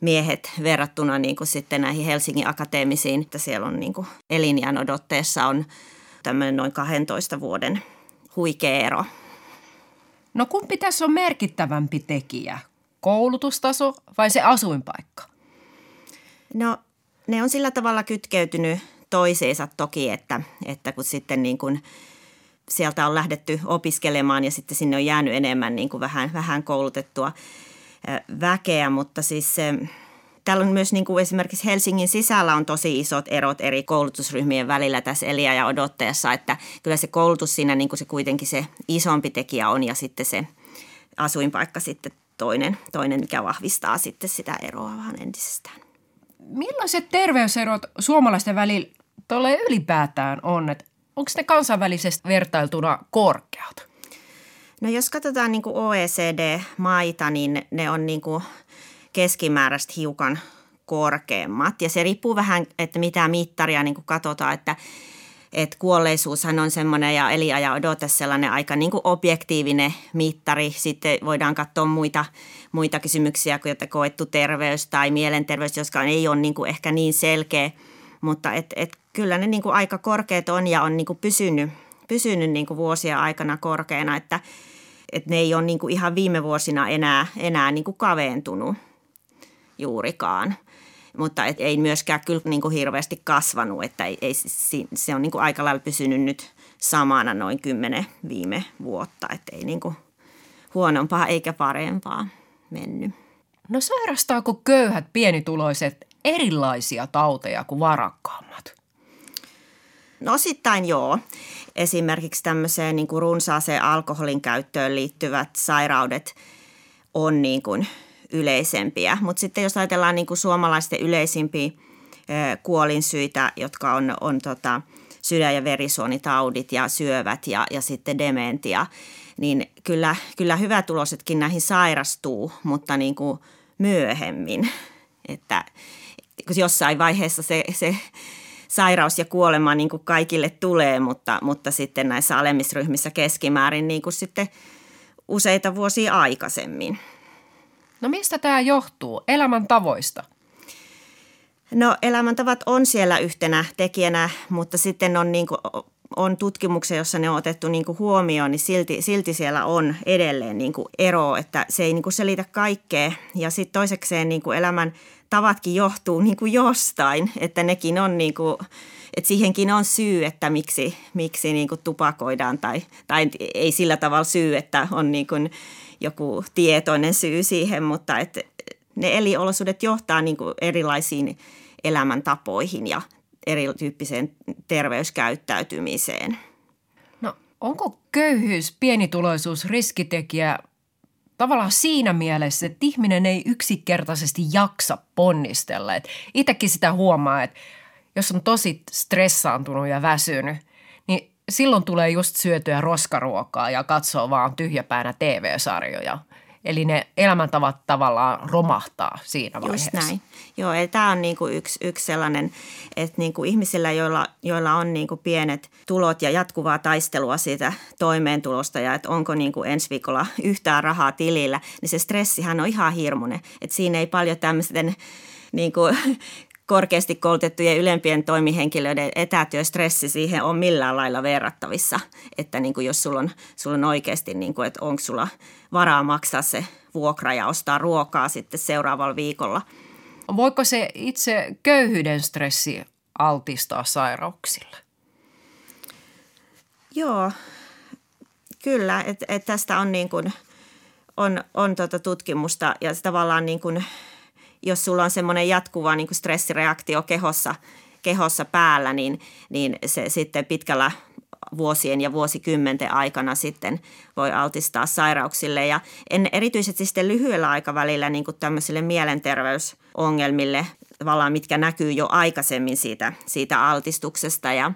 miehet verrattuna niin kuin sitten näihin Helsingin akateemisiin, että siellä on niin kuin elinjään odotteessa on tämmöinen noin 12 vuoden huikea ero No kumpi tässä on merkittävämpi tekijä? Koulutustaso vai se asuinpaikka? No ne on sillä tavalla kytkeytynyt toisiinsa toki, että, että kun sitten niin kuin sieltä on lähdetty opiskelemaan ja sitten sinne on jäänyt enemmän niin kuin vähän, vähän koulutettua väkeä, mutta siis Täällä on myös niin kuin esimerkiksi Helsingin sisällä on tosi isot erot eri koulutusryhmien välillä tässä eliä ja odotteessa, että kyllä se koulutus siinä niin kuin se kuitenkin se isompi tekijä on ja sitten se asuinpaikka sitten toinen, toinen mikä vahvistaa sitten sitä eroa vähän entisestään. Millaiset terveyserot suomalaisten välillä tuolle ylipäätään on? Että onko ne kansainvälisesti vertailtuna korkeat? No jos katsotaan niin kuin OECD-maita, niin ne on niin kuin keskimääräistä hiukan korkeammat. Ja se riippuu vähän, että mitä mittaria niin kuin katsotaan, että et kuolleisuushan on semmoinen ja eliaja odote sellainen aika niin kuin objektiivinen mittari. Sitten voidaan katsoa muita, muita kysymyksiä kuin että koettu terveys tai mielenterveys, jotka ei ole niin kuin ehkä niin selkeä. Mutta et, et kyllä ne niin kuin aika korkeat on ja on niin kuin pysynyt, pysynyt niin kuin vuosia aikana korkeana, että, että ne ei ole niin kuin ihan viime vuosina enää, enää niin kuin kaventunut juurikaan mutta et ei myöskään kyllä niin kuin hirveästi kasvanut, että ei, ei, se on niin kuin aika lailla pysynyt nyt samana noin kymmenen viime vuotta, että ei niin kuin huonompaa eikä parempaa mennyt. No sairastaako köyhät pienituloiset erilaisia tauteja kuin varakkaammat? No osittain joo. Esimerkiksi tämmöiseen niin kuin runsaaseen alkoholin käyttöön liittyvät sairaudet on niin kuin yleisempiä. Mutta sitten jos ajatellaan niin kuin suomalaisten yleisimpiä kuolinsyitä, jotka on, on tota, sydän- ja verisuonitaudit ja syövät ja, ja sitten dementia, niin kyllä, kyllä hyvätuloisetkin näihin sairastuu, mutta niin kuin myöhemmin. *laughs* Että jossain vaiheessa se, se sairaus ja kuolema niin kuin kaikille tulee, mutta, mutta sitten näissä alemmisryhmissä keskimäärin niin kuin sitten useita vuosia aikaisemmin. No mistä tämä johtuu? Elämäntavoista? No elämäntavat on siellä yhtenä tekijänä, mutta sitten on, niin kuin, on tutkimuksia, jossa ne on otettu niin kuin huomioon, niin silti, silti siellä on edelleen niin kuin ero, että se ei niin kuin selitä kaikkea. Ja sitten toisekseen niin kuin elämän tavatkin johtuu niin kuin jostain, että nekin on niin kuin, että siihenkin on syy, että miksi, miksi niin kuin tupakoidaan tai, tai ei sillä tavalla syy, että on niin kuin joku tietoinen syy siihen, mutta että ne eliolosuudet johtaa niin kuin erilaisiin elämäntapoihin ja erityyppiseen terveyskäyttäytymiseen. No onko köyhyys, pienituloisuus riskitekijä tavallaan siinä mielessä, että ihminen ei yksinkertaisesti jaksa ponnistella. Et sitä huomaa, että jos on tosi stressaantunut ja väsynyt, silloin tulee just syötyä roskaruokaa ja katsoo vaan tyhjäpäänä TV-sarjoja. Eli ne elämäntavat tavallaan romahtaa siinä vaiheessa. Just näin. Joo, eli tämä on niinku yksi, yksi sellainen, että niinku ihmisillä, joilla, joilla on niinku pienet tulot ja jatkuvaa taistelua siitä toimeentulosta ja että onko niinku ensi viikolla yhtään rahaa tilillä, niin se stressihän on ihan hirmuinen. Että siinä ei paljon tämmöisten niin kuin korkeasti koulutettujen ylempien toimihenkilöiden etätyöstressi siihen on millään lailla verrattavissa. Että niin kuin jos sulla on, sulla on oikeasti, niin kuin, että onko sulla varaa maksaa se vuokra ja ostaa ruokaa sitten seuraavalla viikolla. Voiko se itse köyhyyden stressi altistaa sairauksille? Joo, kyllä. Että et tästä on, niin kuin, on, on tuota tutkimusta ja tavallaan niin kuin – jos sulla on semmoinen jatkuva niin kuin stressireaktio kehossa, kehossa päällä, niin, niin se sitten pitkällä vuosien ja vuosikymmenten aikana sitten voi altistaa sairauksille. Ja en, erityisesti sitten lyhyellä aikavälillä niin kuin tämmöisille mielenterveysongelmille, tavallaan mitkä näkyy jo aikaisemmin siitä, siitä altistuksesta. Ja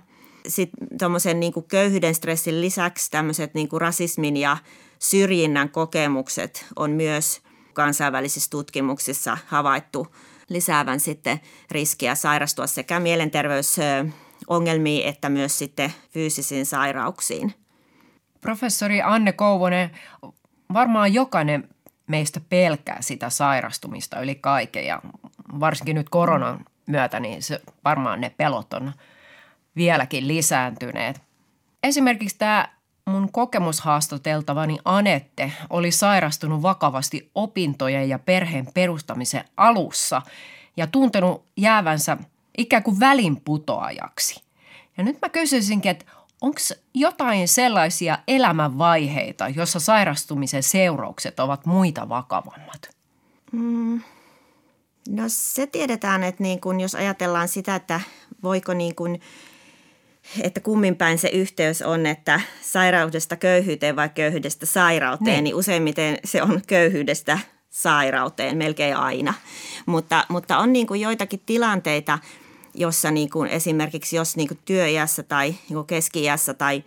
sitten tuommoisen niin köyhyyden stressin lisäksi tämmöiset niin rasismin ja syrjinnän kokemukset on myös kansainvälisissä tutkimuksissa havaittu lisäävän sitten riskiä sairastua sekä mielenterveysongelmiin että myös sitten fyysisiin sairauksiin. Professori Anne Kouvonen, varmaan jokainen meistä pelkää sitä sairastumista yli kaiken ja varsinkin nyt koronan myötä, niin se, varmaan ne pelot on vieläkin lisääntyneet. Esimerkiksi tämä mun kokemushaastateltavani Anette oli sairastunut vakavasti opintojen ja perheen perustamisen alussa ja tuntenut jäävänsä ikään kuin välinputoajaksi. Ja nyt mä kysyisinkin, että onko jotain sellaisia elämänvaiheita, jossa sairastumisen seuraukset ovat muita vakavammat? Mm. No se tiedetään, että niin kun, jos ajatellaan sitä, että voiko niin kun että kummin päin se yhteys on, että sairaudesta köyhyyteen vai köyhyydestä sairauteen, niin, niin useimmiten se on köyhyydestä sairauteen melkein aina. Mutta, mutta on niin kuin joitakin tilanteita, jossa niin kuin esimerkiksi jos niin kuin työiässä tai niin kuin keski-iässä tai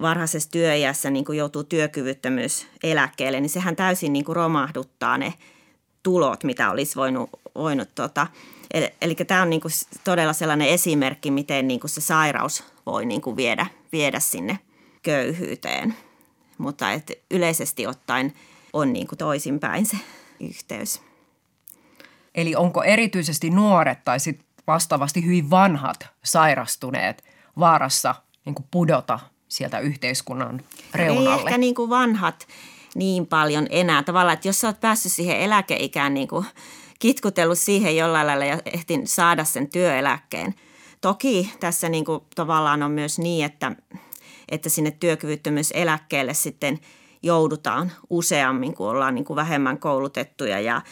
varhaisessa työiässä niin kuin joutuu työkyvyttömyys eläkkeelle, niin sehän täysin niin kuin romahduttaa ne tulot, mitä olisi voinut, voinut tota, Eli, eli tämä on niinku todella sellainen esimerkki, miten niinku se sairaus voi niin kuin viedä, viedä sinne köyhyyteen. Mutta et yleisesti ottaen on niin kuin toisinpäin se yhteys. Eli onko erityisesti nuoret tai sit vastaavasti hyvin vanhat sairastuneet vaarassa niin kuin pudota sieltä yhteiskunnan reunalle? Ei ehkä niin kuin vanhat niin paljon enää. Tavallaan, että jos sä oot päässyt siihen eläkeikään niin kuin kitkutellut siihen jollain lailla ja ehtin saada sen työeläkkeen. Toki tässä niin kuin tavallaan on myös niin, että, että sinne työkyvyttömyyseläkkeelle sitten joudutaan useammin, kun ollaan niin kuin vähemmän koulutettuja ja,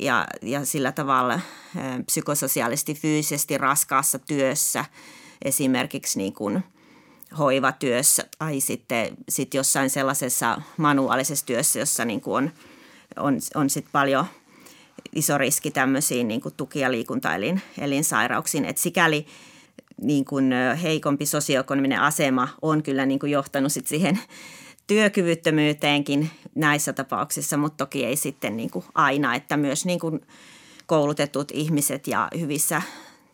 ja, ja sillä tavalla psykososiaalisesti, fyysisesti raskaassa työssä, esimerkiksi niin kuin hoivatyössä tai sitten sit jossain sellaisessa manuaalisessa työssä, jossa niin kuin on, on, on sit paljon – iso riski tämmöisiin niin kuin tuki- ja liikuntaelinsairauksiin. Et sikäli niin kuin heikompi sosioekonominen asema on kyllä niin kuin johtanut sit siihen työkyvyttömyyteenkin näissä tapauksissa, mutta toki ei sitten niin kuin aina, että myös niin kuin koulutetut ihmiset ja hyvissä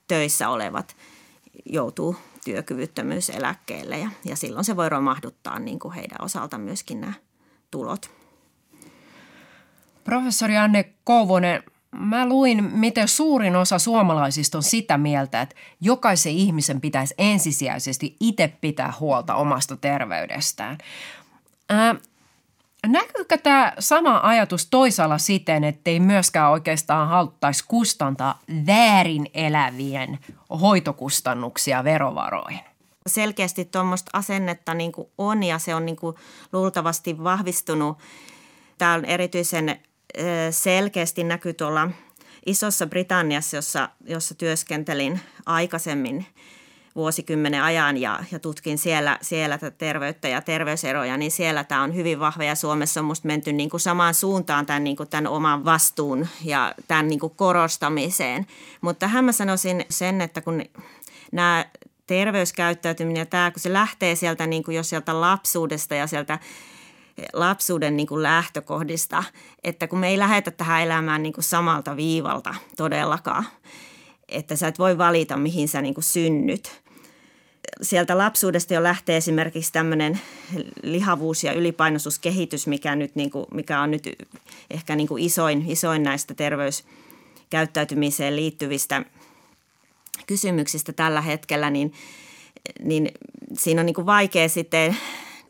töissä olevat joutuu työkyvyttömyyseläkkeelle ja, ja silloin se voi romahduttaa niin kuin heidän osalta myöskin nämä tulot. Professori Anne Kouvonen, mä luin, miten suurin osa suomalaisista on sitä mieltä, että jokaisen ihmisen pitäisi ensisijaisesti itse pitää huolta omasta terveydestään. Ää, näkyykö tämä sama ajatus toisaalla siten, ettei myöskään oikeastaan haluttaisi kustantaa väärin elävien hoitokustannuksia verovaroihin? Selkeästi tuommoista asennetta niin on ja se on niin luultavasti vahvistunut. Tämä on erityisen selkeästi näkyy tuolla Isossa Britanniassa, jossa, jossa työskentelin aikaisemmin vuosikymmenen ajan ja, ja tutkin siellä, siellä terveyttä ja terveyseroja, niin siellä tämä on hyvin vahva ja Suomessa on musta menty niin kuin samaan suuntaan tämän, niin kuin tämän oman vastuun ja tämän niin kuin korostamiseen. Mutta tähän mä sanoisin sen, että kun nämä terveyskäyttäytyminen ja tämä, kun se lähtee sieltä niin kuin jo sieltä lapsuudesta ja sieltä lapsuuden niin kuin lähtökohdista, että kun me ei lähetä tähän elämään niin kuin samalta viivalta todellakaan, että sä et voi valita, mihin sä niin kuin synnyt. Sieltä lapsuudesta jo lähtee esimerkiksi tämmöinen lihavuus- ja ylipainoisuuskehitys, mikä, nyt niin kuin, mikä on nyt ehkä niin kuin isoin, isoin näistä terveyskäyttäytymiseen liittyvistä kysymyksistä tällä hetkellä, niin, niin siinä on niin kuin vaikea sitten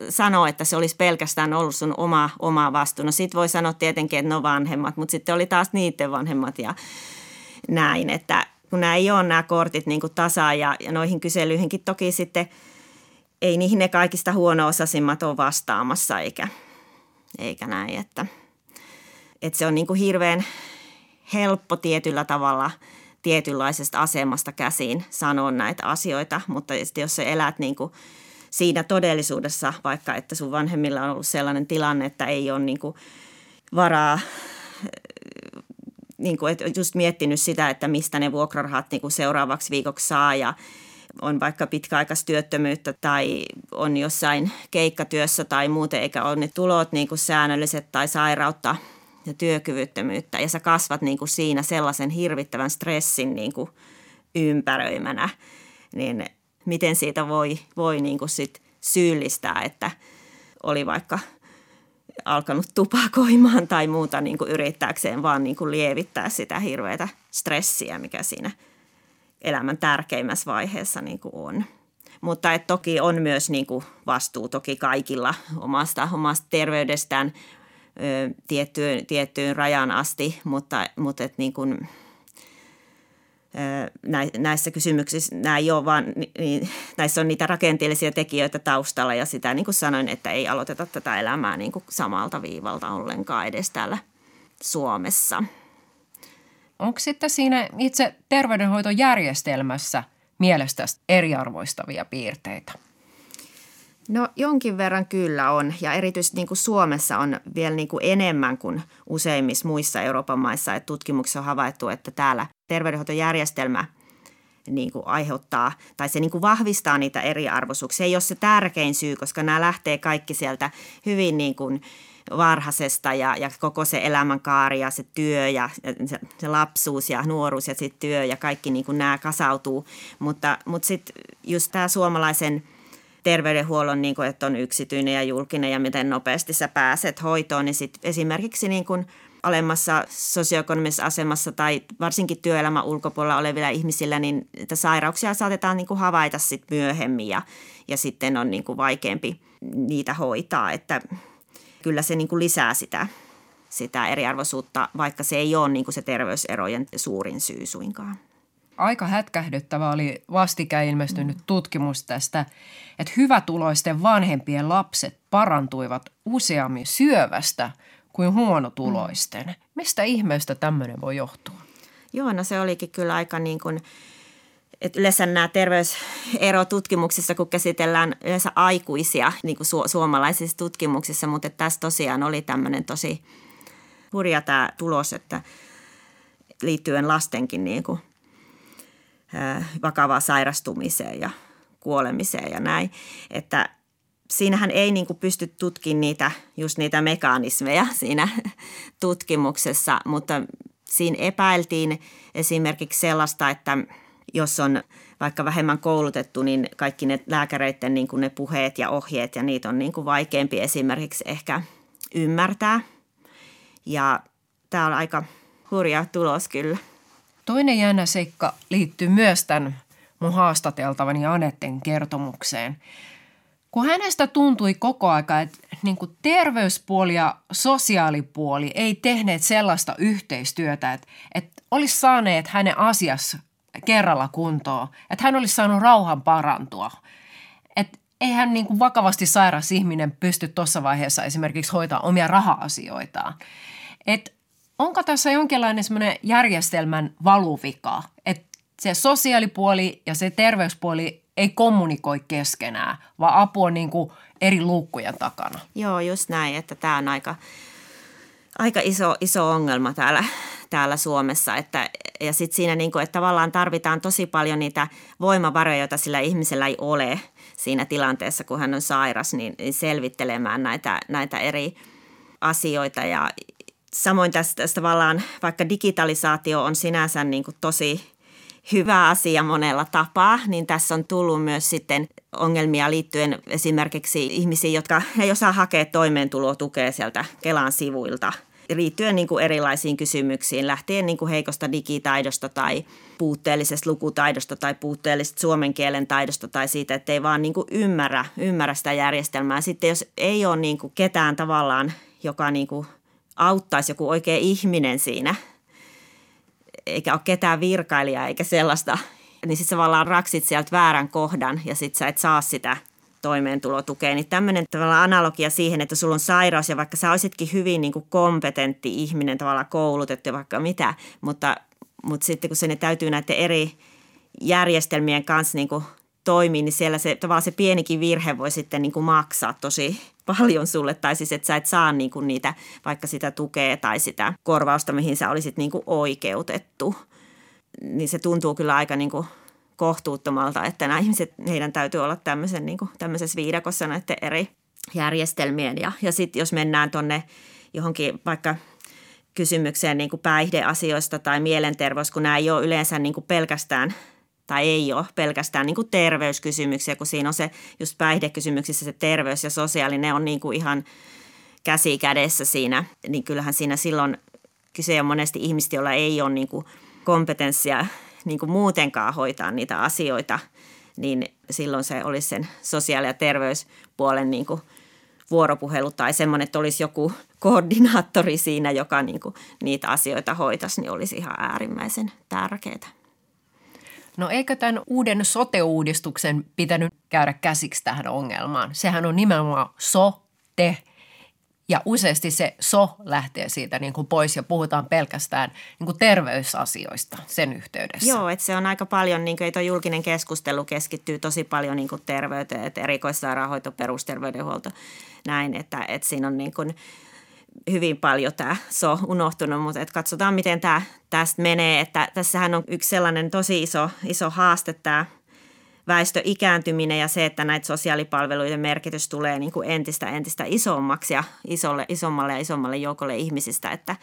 sanoa, että se olisi pelkästään ollut sun oma, oma vastuu. No sit voi sanoa tietenkin, että no vanhemmat, mutta sitten oli taas niiden vanhemmat ja näin, että kun nämä ei ole nämä kortit niin kuin tasa ja, ja noihin kyselyihinkin toki sitten ei niihin ne kaikista huono-osaisimmat ole vastaamassa eikä, eikä näin, että, että se on niin kuin hirveän helppo tietyllä tavalla tietynlaisesta asemasta käsiin sanoa näitä asioita, mutta jos sä elät niin kuin – siinä todellisuudessa, vaikka että sun vanhemmilla on ollut sellainen tilanne, että ei ole niin kuin varaa niin kuin, että just miettinyt sitä, että mistä ne vuokrarahat niin kuin seuraavaksi viikoksi saa ja on vaikka pitkäaikaistyöttömyyttä tai on jossain keikkatyössä tai muuten, eikä ole ne tulot niin kuin säännölliset tai sairautta ja työkyvyttömyyttä. Ja sä kasvat niin kuin siinä sellaisen hirvittävän stressin niin kuin ympäröimänä, niin miten siitä voi, voi niin kuin sit syyllistää, että oli vaikka alkanut tupakoimaan tai muuta niin kuin yrittääkseen vaan niin kuin lievittää sitä hirveätä stressiä, mikä siinä elämän tärkeimmässä vaiheessa niin kuin on. Mutta et toki on myös niin kuin vastuu toki kaikilla omasta, omasta terveydestään ö, tiettyyn, tiettyyn rajan asti, mutta, mutta et niin kuin – näissä kysymyksissä nämä ei ole vaan, niin, *laughs* näissä on niitä rakenteellisia tekijöitä taustalla ja sitä niin kuin sanoin, että ei aloiteta tätä elämää niin kuin samalta viivalta ollenkaan edes täällä Suomessa. Onko sitten siinä itse terveydenhoitojärjestelmässä mielestäsi eriarvoistavia piirteitä? No jonkin verran kyllä on ja erityisesti niin kuin Suomessa on vielä niin kuin enemmän kuin useimmissa muissa Euroopan maissa. Että tutkimuksissa on havaittu, että täällä terveydenhoitojärjestelmä niin kuin aiheuttaa, tai se niin kuin vahvistaa niitä eriarvoisuuksia. Ei ole se tärkein syy, koska nämä lähtee kaikki sieltä hyvin niin kuin varhaisesta ja, ja koko se elämänkaari ja se työ ja se, se lapsuus ja nuoruus ja sitten työ ja kaikki niin kuin nämä kasautuu. Mutta, mutta sitten just tämä suomalaisen terveydenhuollon, niin kuin, että on yksityinen ja julkinen ja miten nopeasti sä pääset hoitoon, niin sit esimerkiksi niin kuin alemmassa sosioekonomisessa asemassa tai varsinkin työelämän ulkopuolella olevilla ihmisillä, niin että sairauksia saatetaan niin kuin havaita sit myöhemmin ja, ja sitten on niin kuin vaikeampi niitä hoitaa, että kyllä se niin kuin lisää sitä, sitä eriarvoisuutta, vaikka se ei ole niin kuin se terveyserojen suurin syy suinkaan. Aika hätkähdyttävä oli vastikään ilmestynyt tutkimus tästä, että hyvätuloisten vanhempien lapset parantuivat useammin syövästä kuin huonotuloisten. Mm. Mistä ihmeestä tämmöinen voi johtua? Joo, no se olikin kyllä aika niin kuin – että yleensä nämä terveyserotutkimuksissa, kun käsitellään yleensä aikuisia niin kuin su- suomalaisissa tutkimuksissa, mutta tässä tosiaan oli tämmöinen tosi hurja tämä tulos, että liittyen lastenkin niin kuin, vakavaan sairastumiseen ja kuolemiseen ja näin, että siinähän ei niin kuin pysty tutkimaan niitä, just niitä mekanismeja siinä *laughs* tutkimuksessa, mutta siinä epäiltiin esimerkiksi sellaista, että – jos on vaikka vähemmän koulutettu, niin kaikki ne lääkäreiden niin kuin ne puheet ja ohjeet ja niitä on niin kuin vaikeampi esimerkiksi ehkä ymmärtää. Ja tämä on aika hurja tulos kyllä. Toinen jännä seikka liittyy myös tämän mun haastateltavani Anetten kertomukseen. Kun hänestä tuntui koko aika, että niin kuin terveyspuoli ja sosiaalipuoli ei tehneet sellaista yhteistyötä, että, että olisi saaneet hänen asiassa kerralla kuntoon, että hän olisi saanut rauhan parantua. Että eihän niin kuin vakavasti sairas ihminen pysty tuossa vaiheessa esimerkiksi hoitaa omia raha-asioitaan. Et onko tässä jonkinlainen semmoinen järjestelmän valuvika, että se sosiaalipuoli ja se terveyspuoli ei kommunikoi keskenään, vaan apu on niin kuin eri luukkujen takana. Joo, just näin, että tämä on aika, aika iso, iso ongelma täällä, täällä Suomessa. Että, ja sitten siinä, niin kuin, että tavallaan tarvitaan tosi paljon niitä voimavaroja, joita sillä ihmisellä ei ole siinä tilanteessa, kun hän on sairas, niin, selvittelemään näitä, näitä eri asioita. Ja samoin tässä, tässä tavallaan, vaikka digitalisaatio on sinänsä niin kuin tosi hyvä asia monella tapaa, niin tässä on tullut myös sitten ongelmia liittyen esimerkiksi ihmisiin, jotka ei osaa hakea toimeentulotukea sieltä Kelan sivuilta – liittyen niin kuin erilaisiin kysymyksiin, lähtien niin kuin heikosta digitaidosta tai puutteellisesta lukutaidosta tai puutteellisesta suomen kielen taidosta tai siitä, että ei vaan niin kuin ymmärrä, ymmärrä sitä järjestelmää. Sitten jos ei ole niin kuin ketään tavallaan, joka niin kuin auttaisi joku oikea ihminen siinä, eikä ole ketään virkailijaa eikä sellaista, niin sitten tavallaan raksit sieltä väärän kohdan ja sitten sä et saa sitä toimeentulotukea. Niin tämmöinen tavallaan analogia siihen, että sulla on sairaus ja vaikka sä olisitkin hyvin niin kuin kompetentti ihminen, tavallaan koulutettu ja vaikka mitä, mutta, mutta sitten kun se ne täytyy näiden eri järjestelmien kanssa niin kuin toimii, niin siellä se, tavallaan se pienikin virhe voi sitten niin kuin maksaa tosi paljon sulle, tai siis että sä et saa niin kuin niitä, vaikka sitä tukea tai sitä korvausta, mihin sä olisit niin kuin oikeutettu. Niin se tuntuu kyllä aika niin kuin kohtuuttomalta, että nämä ihmiset, heidän täytyy olla tämmöisen, niin kuin, tämmöisessä viidakossa näiden eri järjestelmien. Ja, ja sitten jos mennään tuonne johonkin vaikka kysymykseen niin kuin päihdeasioista tai mielenterveys, kun nämä ei ole yleensä niin kuin pelkästään tai ei ole pelkästään niin kuin terveyskysymyksiä, kun siinä on se just päihdekysymyksissä se terveys ja sosiaalinen on niin kuin ihan käsi kädessä siinä, niin kyllähän siinä silloin kyse on monesti ihmistä, joilla ei ole niin kuin kompetenssia niin kuin muutenkaan hoitaa niitä asioita, niin silloin se olisi sen sosiaali- ja terveyspuolen niin kuin vuoropuhelu tai semmoinen, että olisi joku koordinaattori siinä, joka niin kuin niitä asioita hoitaisi, niin olisi ihan äärimmäisen tärkeää. No eikö tämän uuden sote-uudistuksen pitänyt käydä käsiksi tähän ongelmaan? Sehän on nimenomaan sote ja useasti se so lähtee siitä niin kuin pois ja puhutaan pelkästään niin kuin terveysasioista sen yhteydessä. Joo, että se on aika paljon, niin kuin, julkinen keskustelu keskittyy tosi paljon niin kuin terveyteen, että erikoissairaanhoito, perusterveydenhuolto, näin, että, että siinä on niin kuin, hyvin paljon tämä so unohtunut, mutta et katsotaan miten tämä tästä menee. Että tässähän on yksi sellainen tosi iso, iso haaste tämä väestö ikääntyminen ja se, että näitä sosiaalipalveluiden merkitys tulee niin kuin entistä entistä isommaksi ja isolle, isommalle ja isommalle joukolle ihmisistä. Että,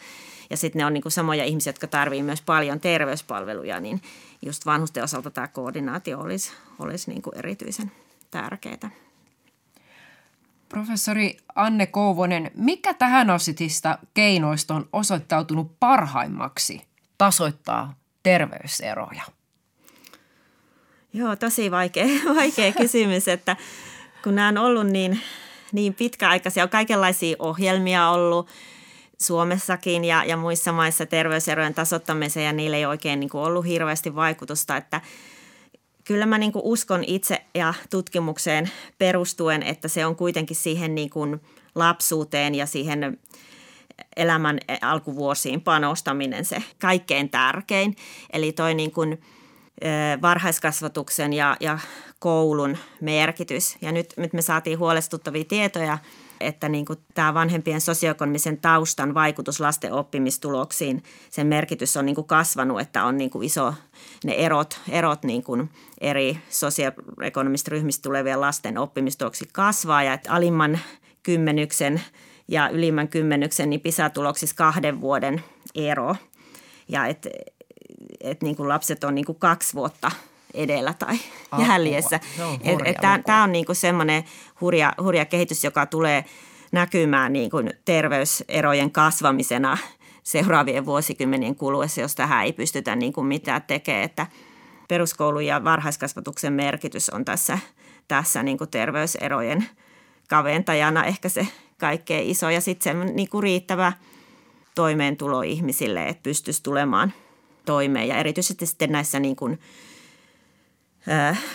ja sitten ne on niin kuin samoja ihmisiä, jotka tarvitsevat myös paljon terveyspalveluja, niin just vanhusten osalta tämä koordinaatio olisi, olisi niin kuin erityisen tärkeää. Professori Anne Kouvonen, mikä tähän asitista keinoista on osoittautunut parhaimmaksi tasoittaa terveyseroja? Joo, tosi vaikea, *laughs* vaikea kysymys, että kun nämä on ollut niin, niin pitkäaikaisia, on kaikenlaisia ohjelmia ollut Suomessakin ja, ja muissa maissa terveyserojen tasoittamiseen ja niille ei oikein niin kuin ollut hirveästi vaikutusta, että kyllä mä niin uskon itse ja tutkimukseen perustuen, että se on kuitenkin siihen niin kuin lapsuuteen ja siihen elämän alkuvuosiin panostaminen se kaikkein tärkein. Eli toi niin kuin varhaiskasvatuksen ja, ja koulun merkitys. Ja nyt, nyt me saatiin huolestuttavia tietoja, että niin kuin tämä vanhempien sosioekonomisen taustan vaikutus lasten oppimistuloksiin, sen merkitys on niin kuin kasvanut, että on niin kuin iso ne erot, erot niin kuin eri sosioekonomista ryhmistä tulevien lasten oppimistuloksi kasvaa ja että alimman kymmenyksen ja ylimmän kymmenyksen niin PISA-tuloksissa kahden vuoden ero. Ja että et niin kuin lapset on niin kuin kaksi vuotta edellä tai Apua. *laughs* jäljessä. Tämä on niin kuin semmoinen hurja, hurja kehitys, joka tulee näkymään niin kuin terveyserojen kasvamisena *laughs* seuraavien vuosikymmenien kuluessa, jos tähän ei pystytä niin kuin mitään tekemään. Että peruskoulun ja varhaiskasvatuksen merkitys on tässä, tässä niin kuin terveyserojen kaventajana ehkä se kaikkein iso ja sitten se niin kuin riittävä toimeentulo ihmisille, että pystyisi tulemaan toimeen ja erityisesti sitten näissä niin kuin,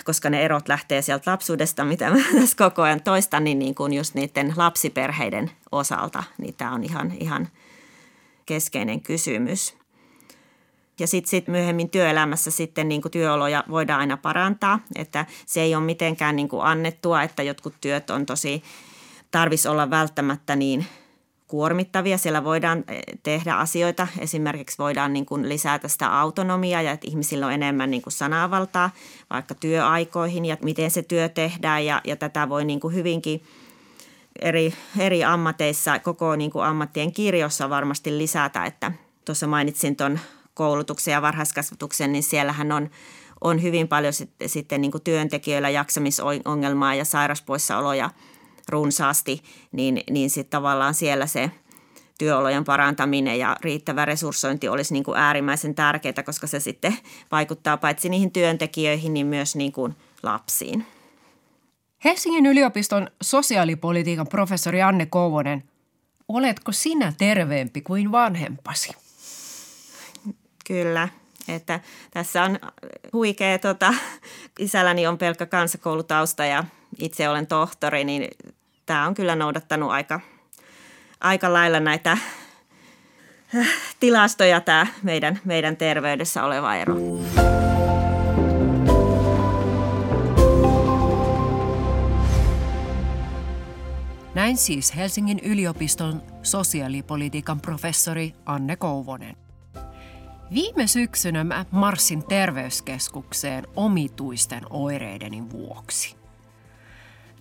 koska ne erot lähtee sieltä lapsuudesta, mitä mä tässä koko ajan toistan, niin, niin kuin just niiden lapsiperheiden osalta, niin tämä on ihan, ihan keskeinen kysymys. Ja sitten sit myöhemmin työelämässä sitten niin kuin työoloja voidaan aina parantaa, että se ei ole mitenkään niin kuin annettua, että jotkut työt on tosi, tarvis olla välttämättä niin kuormittavia. Siellä voidaan eh, tehdä asioita, esimerkiksi voidaan niin kuin lisätä sitä autonomiaa ja että ihmisillä on enemmän niin kuin sanavaltaa vaikka työaikoihin ja miten se työ tehdään. Ja, ja tätä voi niin kuin hyvinkin eri, eri ammateissa, koko niin kuin ammattien kirjossa varmasti lisätä, että tuossa mainitsin tuon koulutuksen ja varhaiskasvatuksen, niin siellähän on, on hyvin paljon sitten, sitten niin kuin työntekijöillä jaksamisongelmaa ja sairauspoissaoloja – runsaasti, niin, niin sitten tavallaan siellä se työolojen parantaminen ja riittävä resurssointi olisi niin kuin äärimmäisen tärkeää, koska se sitten vaikuttaa paitsi niihin työntekijöihin, niin myös niin kuin lapsiin. Helsingin yliopiston sosiaalipolitiikan professori Anne Kouvonen, oletko sinä terveempi kuin vanhempasi? Kyllä, että tässä on huikea, tota, isälläni on pelkkä kansakoulutausta ja itse olen tohtori, niin tämä on kyllä noudattanut aika, aika lailla näitä äh, tilastoja tämä meidän, meidän terveydessä oleva ero. Näin siis Helsingin yliopiston sosiaalipolitiikan professori Anne Kouvonen. Viime syksynä mä marssin terveyskeskukseen omituisten oireideni vuoksi.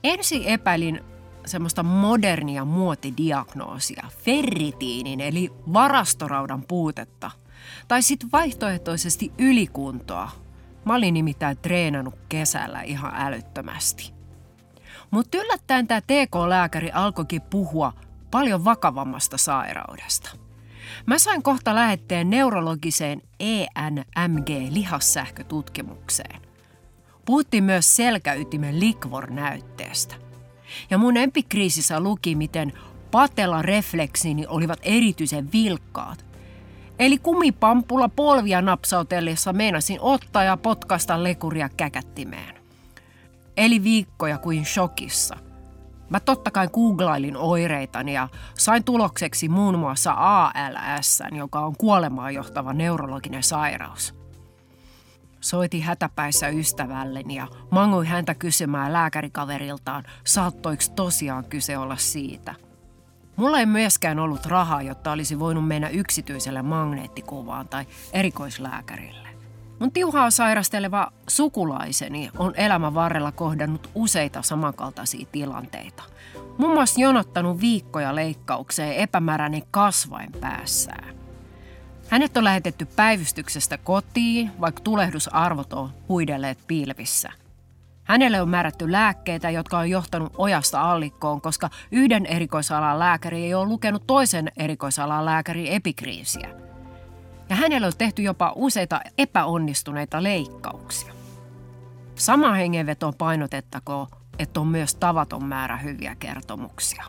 Ensin epäilin semmoista modernia muotidiagnoosia, ferritiinin eli varastoraudan puutetta, tai sitten vaihtoehtoisesti ylikuntoa. Mä olin nimittäin treenannut kesällä ihan älyttömästi. Mutta yllättäen tämä TK-lääkäri alkoikin puhua paljon vakavammasta sairaudesta. Mä sain kohta lähetteen neurologiseen ENMG-lihassähkötutkimukseen. Puhuttiin myös selkäytimen likvor-näytteestä. Ja mun empikriisissä luki, miten patella refleksini olivat erityisen vilkkaat. Eli kumipampulla polvia napsautellessa meinasin ottaa ja potkasta lekuria käkättimeen. Eli viikkoja kuin shokissa. Mä totta kai googlailin oireitani ja sain tulokseksi muun muassa ALS, joka on kuolemaan johtava neurologinen sairaus. Soitin hätäpäissä ystävälleni ja mangoin häntä kysymään lääkärikaveriltaan, saattoiko tosiaan kyse olla siitä. Mulla ei myöskään ollut rahaa, jotta olisi voinut mennä yksityiselle magneettikuvaan tai erikoislääkärille. Mun tiuhaa sairasteleva sukulaiseni on elämän varrella kohdannut useita samankaltaisia tilanteita. Muun muassa jonottanut viikkoja leikkaukseen epämääräinen kasvain päässään. Hänet on lähetetty päivystyksestä kotiin, vaikka tulehdusarvot on huidelleet pilvissä. Hänelle on määrätty lääkkeitä, jotka on johtanut ojasta allikkoon, koska yhden erikoisalan lääkäri ei ole lukenut toisen erikoisalan lääkärin epikriisiä. Ja hänelle on tehty jopa useita epäonnistuneita leikkauksia. Sama hengenvetoon painotettakoon, että on myös tavaton määrä hyviä kertomuksia.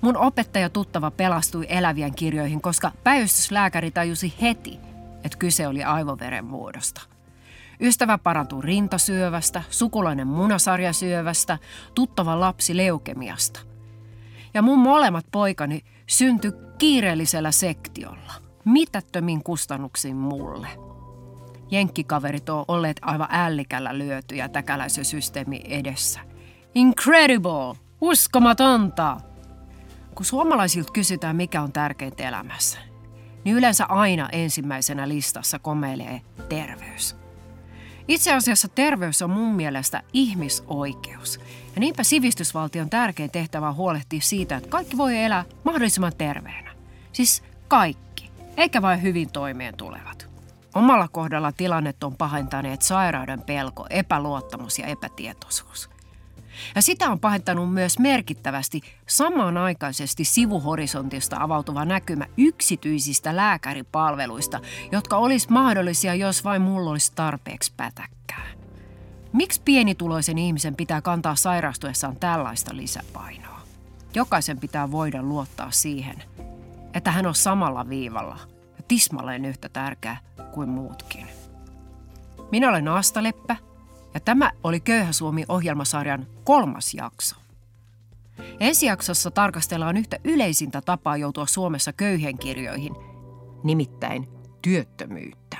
Mun opettaja tuttava pelastui elävien kirjoihin, koska päivystyslääkäri tajusi heti, että kyse oli aivoveren muodosta. Ystävä parantui rintasyövästä, sukulainen munasarjasyövästä, tuttava lapsi leukemiasta. Ja mun molemmat poikani syntyi kiireellisellä sektiolla, mitättömin kustannuksin mulle. Jenkkikaverit on olleet aivan ällikällä lyötyjä täkäläisösysteemi edessä. Incredible! Uskomatonta! Kun suomalaisilta kysytään, mikä on tärkeintä elämässä, niin yleensä aina ensimmäisenä listassa komeilee terveys. Itse asiassa terveys on mun mielestä ihmisoikeus. Ja niinpä sivistysvaltion tärkein tehtävä on huolehtia siitä, että kaikki voi elää mahdollisimman terveenä. Siis kaikki, eikä vain hyvin toimeen tulevat. Omalla kohdalla tilannet on pahentaneet sairauden pelko, epäluottamus ja epätietoisuus – ja sitä on pahentanut myös merkittävästi samanaikaisesti sivuhorisontista avautuva näkymä yksityisistä lääkäripalveluista, jotka olisi mahdollisia, jos vain mulla olisi tarpeeksi pätäkkää. Miksi pienituloisen ihmisen pitää kantaa sairastuessaan tällaista lisäpainoa? Jokaisen pitää voida luottaa siihen, että hän on samalla viivalla ja tismalleen yhtä tärkeä kuin muutkin. Minä olen Asta Leppä – ja tämä oli Köyhä Suomi-ohjelmasarjan kolmas jakso. Ensi jaksossa tarkastellaan yhtä yleisintä tapaa joutua Suomessa köyhien kirjoihin, nimittäin työttömyyttä.